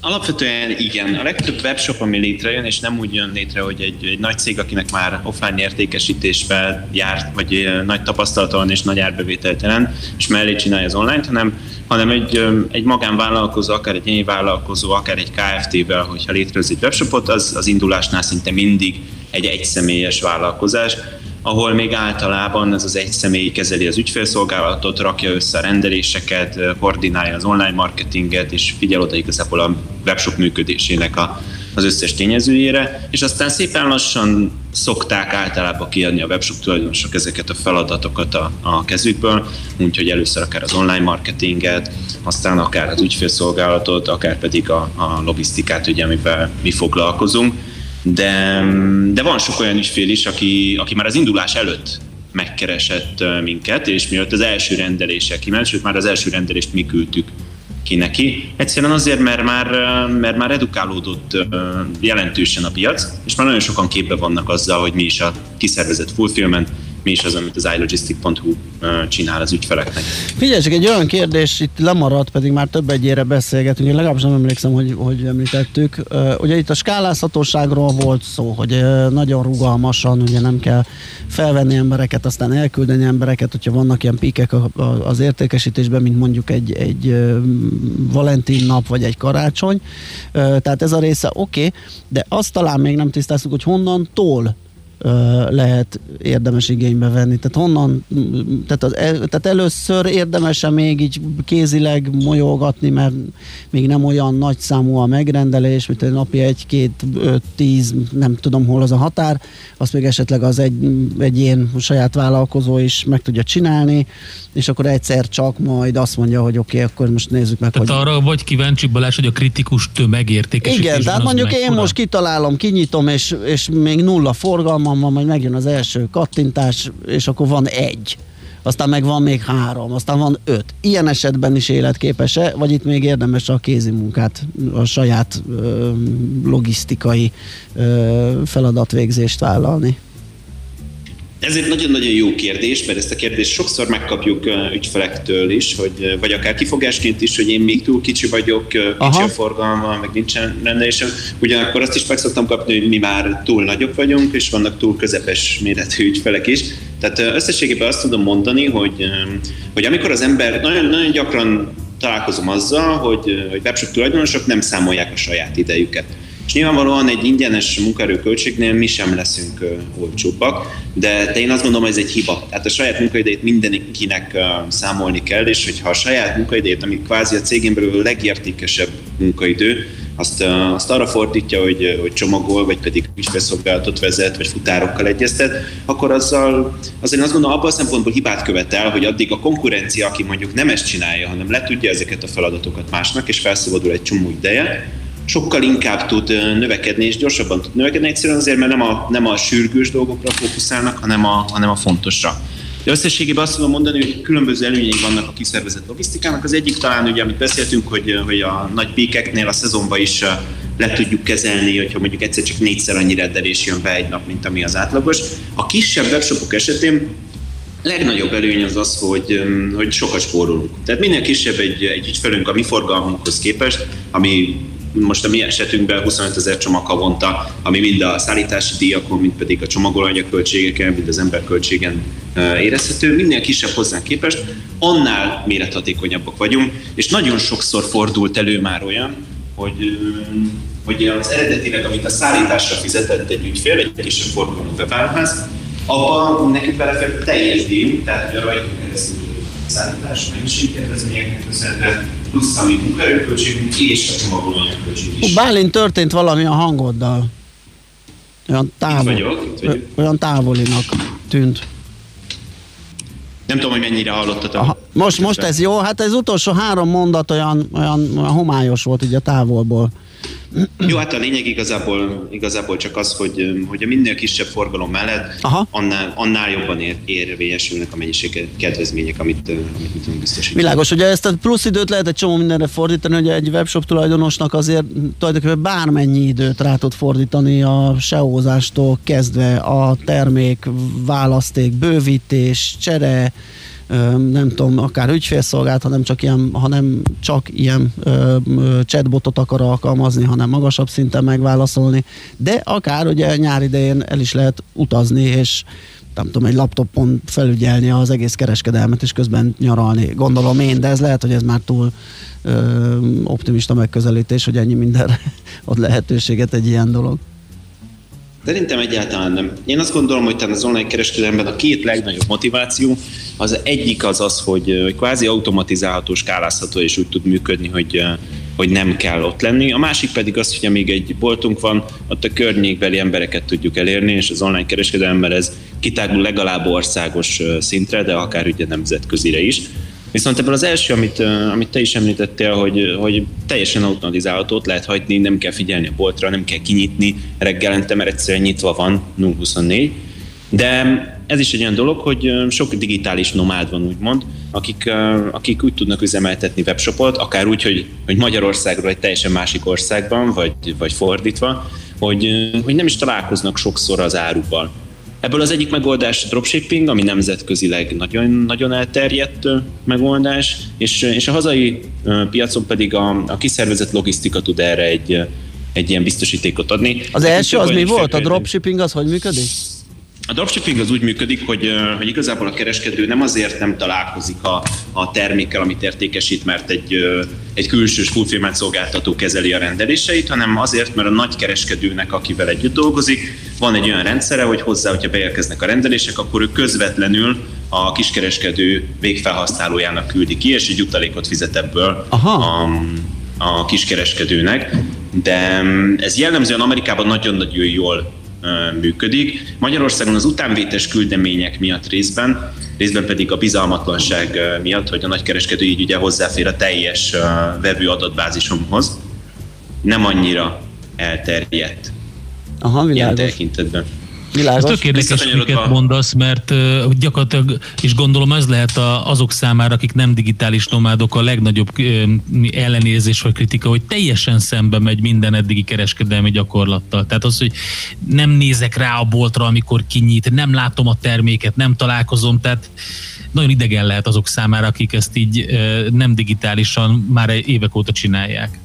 Alapvetően igen. A legtöbb webshop, ami létrejön, és nem úgy jön létre, hogy egy, egy nagy cég, akinek már offline értékesítésben járt, vagy nagy tapasztalata van és nagy árbevételt jelent, és mellé csinálja az online hanem, hanem egy, egy magánvállalkozó, akár egy egyéni vállalkozó, akár egy KFT-vel, hogyha létrehoz egy webshopot, az, az indulásnál szinte mindig egy egyszemélyes vállalkozás, ahol még általában ez az egy személy kezeli az ügyfélszolgálatot, rakja össze a rendeléseket, koordinálja az online marketinget, és figyel oda igazából a webshop működésének a, az összes tényezőjére, és aztán szépen lassan szokták általában kiadni a webshop tulajdonosok ezeket a feladatokat a, a kezükből, úgyhogy először akár az online marketinget, aztán akár az ügyfélszolgálatot, akár pedig a, a logisztikát, ugye, amivel mi foglalkozunk de, de van sok olyan ügyfél is, aki, aki már az indulás előtt megkeresett minket, és mielőtt az első rendelése kiment, sőt már az első rendelést mi küldtük ki neki. Egyszerűen azért, mert már, mert már edukálódott jelentősen a piac, és már nagyon sokan képbe vannak azzal, hogy mi is a kiszervezett fulfillment, mi is az, amit az ilogistic.hu csinál az ügyfeleknek. Figyelj, csak egy olyan kérdés, itt lemaradt, pedig már több egyére beszélgetünk, én legalábbis nem emlékszem, hogy, hogy említettük. Ugye itt a skálázhatóságról volt szó, hogy nagyon rugalmasan, ugye nem kell felvenni embereket, aztán elküldeni embereket, hogyha vannak ilyen a- az értékesítésben, mint mondjuk egy, egy Valentin nap, vagy egy karácsony. Tehát ez a része oké, okay, de azt talán még nem tisztáztuk, hogy honnantól ö, lehet érdemes igénybe venni. Tehát honnan, tehát, az, el- tehát először érdemes még így kézileg molyolgatni, mert még nem olyan nagy számú a megrendelés, mint egy napi egy, két, öt, tíz, nem tudom hol az a határ, azt még esetleg az egy, egy ilyen saját vállalkozó is meg tudja csinálni, és akkor egyszer csak majd azt mondja, hogy oké, okay, akkor most nézzük meg, Tehát hogy arra vagy kíváncsi Balázs, hogy a kritikus tömegértékesítésben igen, tehát mondjuk én most kitalálom, kinyitom, és, és még nulla forgalmam van, majd megjön az első kattintás, és akkor van egy. Aztán meg van még három, aztán van öt. Ilyen esetben is életképes-e, vagy itt még érdemes a kézi munkát, a saját ö, logisztikai ö, feladatvégzést vállalni? Ez egy nagyon-nagyon jó kérdés, mert ezt a kérdést sokszor megkapjuk ügyfelektől is, hogy, vagy akár kifogásként is, hogy én még túl kicsi vagyok, kicsi Aha. a forgalma, meg nincsen rendelésem. Ugyanakkor azt is meg szoktam kapni, hogy mi már túl nagyok vagyunk, és vannak túl közepes méretű ügyfelek is. Tehát összességében azt tudom mondani, hogy, hogy amikor az ember nagyon, nagyon gyakran találkozom azzal, hogy, hogy webshop tulajdonosok nem számolják a saját idejüket. És nyilvánvalóan egy ingyenes munkaerőköltségnél mi sem leszünk olcsóbbak, de, de én azt gondolom, hogy ez egy hiba. Tehát a saját munkaidejét mindenkinek számolni kell, és hogyha a saját munkaidejét, ami kvázi a cégén belül a legértékesebb munkaidő, azt, azt arra fordítja, hogy, hogy csomagol, vagy pedig ügyfélszolgálatot vezet, vagy futárokkal egyeztet, akkor azzal, azért azt gondolom, abban a szempontból hibát követel, hogy addig a konkurencia, aki mondjuk nem ezt csinálja, hanem letudja ezeket a feladatokat másnak, és felszabadul egy csomó ideje, sokkal inkább tud növekedni, és gyorsabban tud növekedni, egyszerűen azért, mert nem a, nem a sürgős dolgokra fókuszálnak, hanem a, hanem a fontosra. De összességében azt tudom mondani, hogy különböző előnyei vannak a kiszervezett logisztikának. Az egyik talán ugye, amit beszéltünk, hogy, hogy a nagy pékeknél a szezonban is le tudjuk kezelni, hogyha mondjuk egyszer csak négyszer annyi rendelés jön be egy nap, mint ami az átlagos. A kisebb webshopok esetén legnagyobb előny az az, hogy, hogy sokat spórolunk. Tehát minél kisebb egy, egy ügyfelünk a mi forgalmunkhoz képest, ami most a mi esetünkben 25 ezer csomag havonta, ami mind a szállítási díjakon, mind pedig a csomagolanyag költségeken, mind az emberköltségen érezhető, minél kisebb hozzánk képest, annál mérethatékonyabbak vagyunk, és nagyon sokszor fordult elő már olyan, hogy, hogy az eredetileg, amit a szállításra fizetett egy ügyfél, egy kisebb forgalmú webáruház, abban nekünk belefér teljes díj, tehát hogy a rajtunk keresztül szállítás, mennyiségkedvezményeknek köszönhetően, plusz a mi munkaerőköltségünk és a csomagolóanyagköltség is. Bálint történt valami a hangoddal. Olyan, távol, vagyok, itt vagyok. olyan távolinak tűnt. Nem tudom, hogy mennyire hallottad a... Most, most ez jó, hát ez utolsó három mondat olyan, olyan, olyan homályos volt így a távolból. Jó, hát a lényeg igazából, igazából csak az, hogy, hogy a minél kisebb forgalom mellett annál, annál jobban ér, érvényesülnek a mennyiség kedvezmények, amit, amit mi tudunk biztosítani. Világos, ugye ezt a plusz időt lehet egy csomó mindenre fordítani, hogy egy webshop tulajdonosnak azért tulajdonképpen bármennyi időt rá tud fordítani a SEO-zástól kezdve a termék, választék, bővítés, csere, nem tudom, akár ügyfélszolgált, hanem csak ilyen, hanem csak ilyen ö, ö, chatbotot akar alkalmazni, hanem magasabb szinten megválaszolni, de akár ugye nyár idején el is lehet utazni, és nem tudom, egy laptopon felügyelni az egész kereskedelmet, és közben nyaralni. Gondolom én, de ez lehet, hogy ez már túl ö, optimista megközelítés, hogy ennyi mindenre ad lehetőséget egy ilyen dolog. Szerintem egyáltalán nem. Én azt gondolom, hogy talán az online kereskedelemben a két legnagyobb motiváció, az egyik az az, hogy, kvázi automatizálható, skálázható és úgy tud működni, hogy, hogy nem kell ott lenni. A másik pedig az, hogy amíg egy boltunk van, ott a környékbeli embereket tudjuk elérni, és az online kereskedelemmel ez kitágul legalább országos szintre, de akár ugye nemzetközire is. Viszont ebből az első, amit, amit te is említettél, hogy, hogy teljesen automatizálható, lehet hagyni, nem kell figyelni a boltra, nem kell kinyitni reggelente, mert egyszerűen nyitva van 024. De ez is egy olyan dolog, hogy sok digitális nomád van, úgymond, akik, akik úgy tudnak üzemeltetni webshopot, akár úgy, hogy, hogy Magyarországról egy teljesen másik országban, vagy, vagy fordítva, hogy, hogy nem is találkoznak sokszor az áruval. Ebből az egyik megoldás dropshipping, ami nemzetközileg nagyon, nagyon elterjedt megoldás, és, és a hazai piacon pedig a, a kiszervezett logisztika tud erre egy, egy ilyen biztosítékot adni. Az első az mi volt? A dropshipping az hogy működik? A dropshipping az úgy működik, hogy, hogy igazából a kereskedő nem azért nem találkozik a, a termékkel, amit értékesít, mert egy, egy külsős fulfillment szolgáltató kezeli a rendeléseit, hanem azért, mert a nagy kereskedőnek, akivel együtt dolgozik, van egy olyan rendszere, hogy hozzá, hogyha beérkeznek a rendelések, akkor ő közvetlenül a kiskereskedő végfelhasználójának küldi ki, és egy jutalékot fizet ebből Aha. a, a kiskereskedőnek. De ez jellemzően Amerikában nagyon-nagyon jól működik. Magyarországon az utánvétes küldemények miatt részben, részben pedig a bizalmatlanság miatt, hogy a nagykereskedő így ugye hozzáfér a teljes vevő adatbázisomhoz, nem annyira elterjedt Aha, ilyen világos. Ez tök érdekes, miket mondasz, mert gyakorlatilag, és gondolom ez lehet a, azok számára, akik nem digitális nomádok, a legnagyobb ellenérzés vagy kritika, hogy teljesen szembe megy minden eddigi kereskedelmi gyakorlattal. Tehát az, hogy nem nézek rá a boltra, amikor kinyit, nem látom a terméket, nem találkozom, tehát nagyon idegen lehet azok számára, akik ezt így nem digitálisan már évek óta csinálják.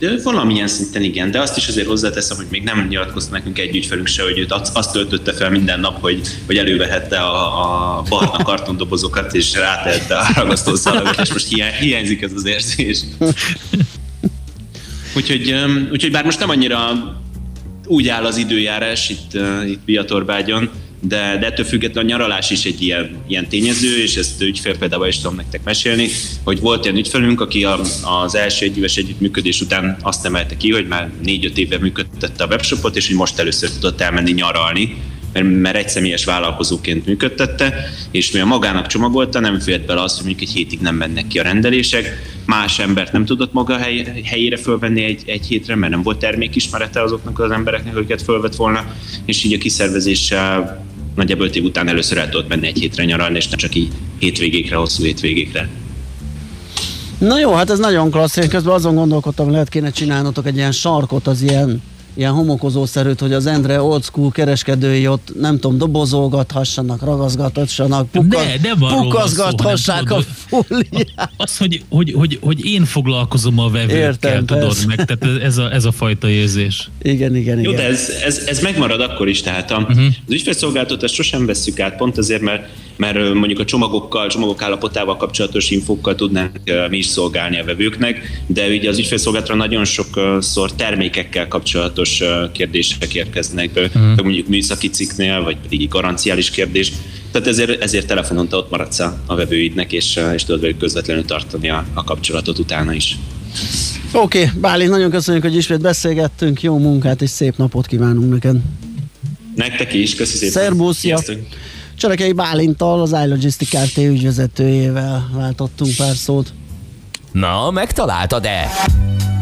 De valamilyen szinten igen, de azt is azért hozzáteszem, hogy még nem nyilatkozta nekünk egy ügyfelünk se, hogy őt azt töltötte fel minden nap, hogy, hogy elővehette a, a barna kartondobozokat, és rátette a ragasztó szalagot, és most hiány, hiányzik ez az érzés. Úgyhogy, úgyhogy bár most nem annyira úgy áll az időjárás itt, itt Biatorbágyon, de, de ettől függetlenül a nyaralás is egy ilyen, ilyen tényező, és ezt ügyfél például is tudom nektek mesélni, hogy volt olyan ügyfelünk, aki a, az első egyéves együttműködés után azt emelte ki, hogy már négy-öt éve működtette a webshopot, és hogy most először tudott elmenni nyaralni, mert, mert egy személyes vállalkozóként működtette, és mivel magának csomagolta, nem félt bele az, hogy mondjuk egy hétig nem mennek ki a rendelések, más embert nem tudott maga hely, helyére fölvenni egy, egy hétre, mert nem volt termékismerete azoknak az embereknek, akiket fölvett volna, és így a kiszervezéssel nagyjából öt év után először el tudott menni egy hétre nyaralni, és ne csak így hétvégékre, hosszú hétvégékre. Na jó, hát ez nagyon klassz. Én közben azon gondolkodtam, lehet kéne csinálnotok egy ilyen sarkot az ilyen ilyen homokozószerűt, hogy az Endre old school kereskedői ott nem tudom, dobozolgathassanak, ragaszgathassanak, pukaz, ne, nem pukazgathassák szó, a fóliát. Az, hogy, hogy, hogy, hogy én foglalkozom a vevőkkel, Értem, tudod persze. meg, tehát ez a, ez a fajta érzés. Igen, igen, Jó, igen. de ez, ez, ez megmarad akkor is, tehát a, uh-huh. az ügyfélszolgáltatást sosem vesszük át, pont azért, mert, mert mondjuk a csomagokkal, csomagok állapotával kapcsolatos infókkal tudnánk mi is szolgálni a vevőknek, de ugye az ügyfélszolgálatra nagyon sokszor termékekkel kapcsolatos kérdések érkeznek, uh-huh. mondjuk műszaki cikknél, vagy pedig garanciális kérdés. Tehát ezért, ezért telefonon te ott maradsz a, vevőidnek, és, és tudod velük közvetlenül tartani a, a kapcsolatot utána is. Oké, okay, Bálint, nagyon köszönjük, hogy ismét beszélgettünk. Jó munkát és szép napot kívánunk neked. Nektek is, köszi szépen. Szerbusz. Cserekei Bálinttal, az iLogistic Kft. ügyvezetőjével váltottunk pár szót. Na, megtaláltad-e?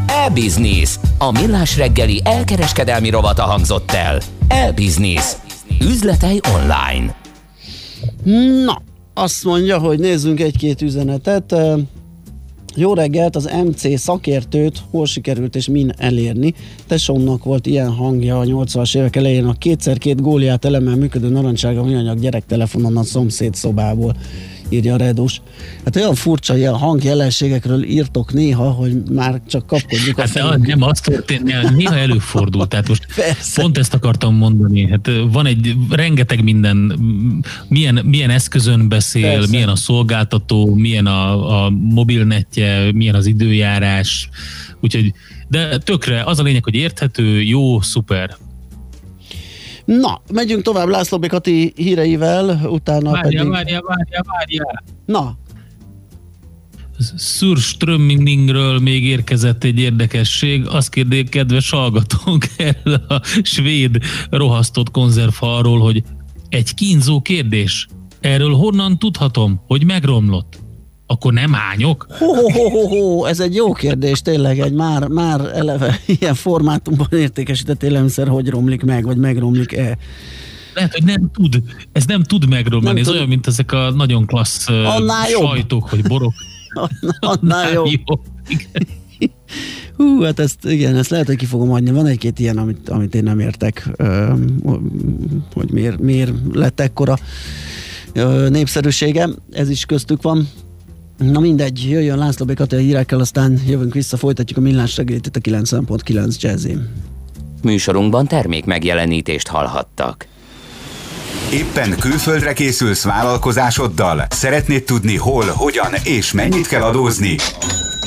E-Business. A millás reggeli elkereskedelmi rovata hangzott el. E-Business. Üzletei online. Na, azt mondja, hogy nézzünk egy-két üzenetet. Jó reggelt, az MC szakértőt hol sikerült és min elérni? Tesómnak volt ilyen hangja a 80-as évek elején a kétszer-két góliát elemmel működő narancsága műanyag gyerektelefonon a szomszéd szobából írja Redus. Hát olyan furcsa ilyen hangjelenségekről írtok néha, hogy már csak kapkodjuk a Hát fejünket. nem, az történt, néha előfordul, tehát most Persze. pont ezt akartam mondani. Hát van egy rengeteg minden, milyen, milyen eszközön beszél. Persze. milyen a szolgáltató, milyen a, a mobilnetje, milyen az időjárás, úgyhogy de tökre az a lényeg, hogy érthető, jó, szuper. Na, megyünk tovább László B. Kati híreivel, utána Várja, pedig... várja, várja, várja. Na, Surströmmingről még érkezett egy érdekesség. Azt kérdék, kedves hallgatónk erről a svéd rohasztott konzervhalról, hogy egy kínzó kérdés. Erről honnan tudhatom, hogy megromlott? Akkor nem ányok? Ho, ho, ho, ho, ho, ez egy jó kérdés, tényleg egy már, már eleve ilyen formátumban értékesített élelmiszer hogy romlik meg, vagy megromlik-e. Lehet, hogy nem tud. Ez nem tud megromlani. Nem ez tud. olyan, mint ezek a nagyon klassz Annál jobb. sajtok, vagy borok. Annál jó. Hú, hát ezt, igen, ezt lehet, hogy ki fogom adni. Van egy-két ilyen, amit, amit én nem értek, hogy miért, miért lett ekkora népszerűsége. Ez is köztük van. Na mindegy, jöjjön László B. Kati a hírekkel, aztán jövünk vissza, folytatjuk a millás reggelit itt a 90.9 Jazzin. Műsorunkban termék megjelenítést hallhattak. Éppen külföldre készülsz vállalkozásoddal? Szeretnéd tudni hol, hogyan és mennyit kell adózni?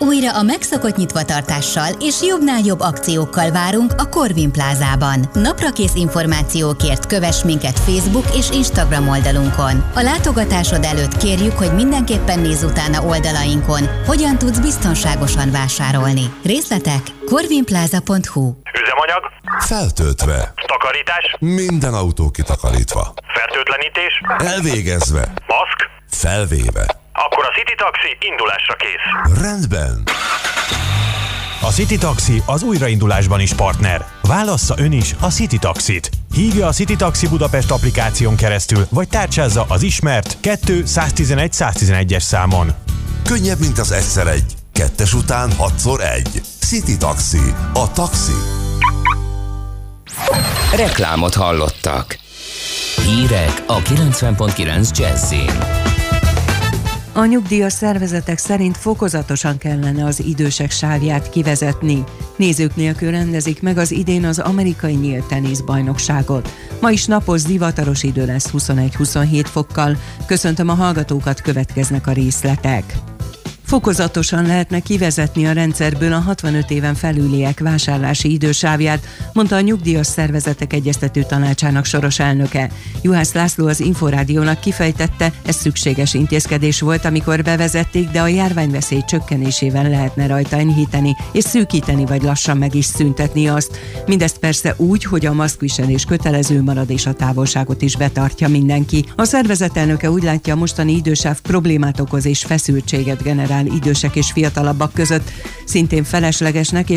Újra a megszokott nyitvatartással és jobbnál jobb akciókkal várunk a Corvin plázában. Naprakész információkért kövess minket Facebook és Instagram oldalunkon. A látogatásod előtt kérjük, hogy mindenképpen nézz utána oldalainkon, hogyan tudsz biztonságosan vásárolni. Részletek corvinplaza.hu Üzemanyag, Feltöltve. takarítás, Minden autó kitakarítva. fertőtlenítés, Elvégezve. maszk, Felvéve. Akkor a City Taxi indulásra kész. Rendben. A City Taxi az újraindulásban is partner. Válassza ön is a City Taxit. Hívja a City Taxi Budapest applikáción keresztül, vagy tárcsázza az ismert 2 111 111-es számon. Könnyebb, mint az egyszer egy. Kettes után hatszor egy. City Taxi. A taxi. Reklámot hallottak. Hírek a 90.9 Jazzin. A nyugdíjas szervezetek szerint fokozatosan kellene az idősek sávját kivezetni. Nézők nélkül rendezik meg az idén az amerikai nyílt teniszbajnokságot. Ma is napos zivataros idő lesz 21-27 fokkal. Köszöntöm a hallgatókat, következnek a részletek. Fokozatosan lehetne kivezetni a rendszerből a 65 éven felüliek vásárlási idősávját, mondta a nyugdíjas szervezetek egyeztető tanácsának soros elnöke. Juhász László az Inforádiónak kifejtette, ez szükséges intézkedés volt, amikor bevezették, de a járványveszély csökkenésével lehetne rajta enyhíteni, és szűkíteni vagy lassan meg is szüntetni azt. Mindezt persze úgy, hogy a maszkviselés kötelező marad és a távolságot is betartja mindenki. A szervezet elnöke úgy látja, a mostani idősáv problémát okoz és feszültséget generál idősek és fiatalabbak között. Szintén feleslegesnek és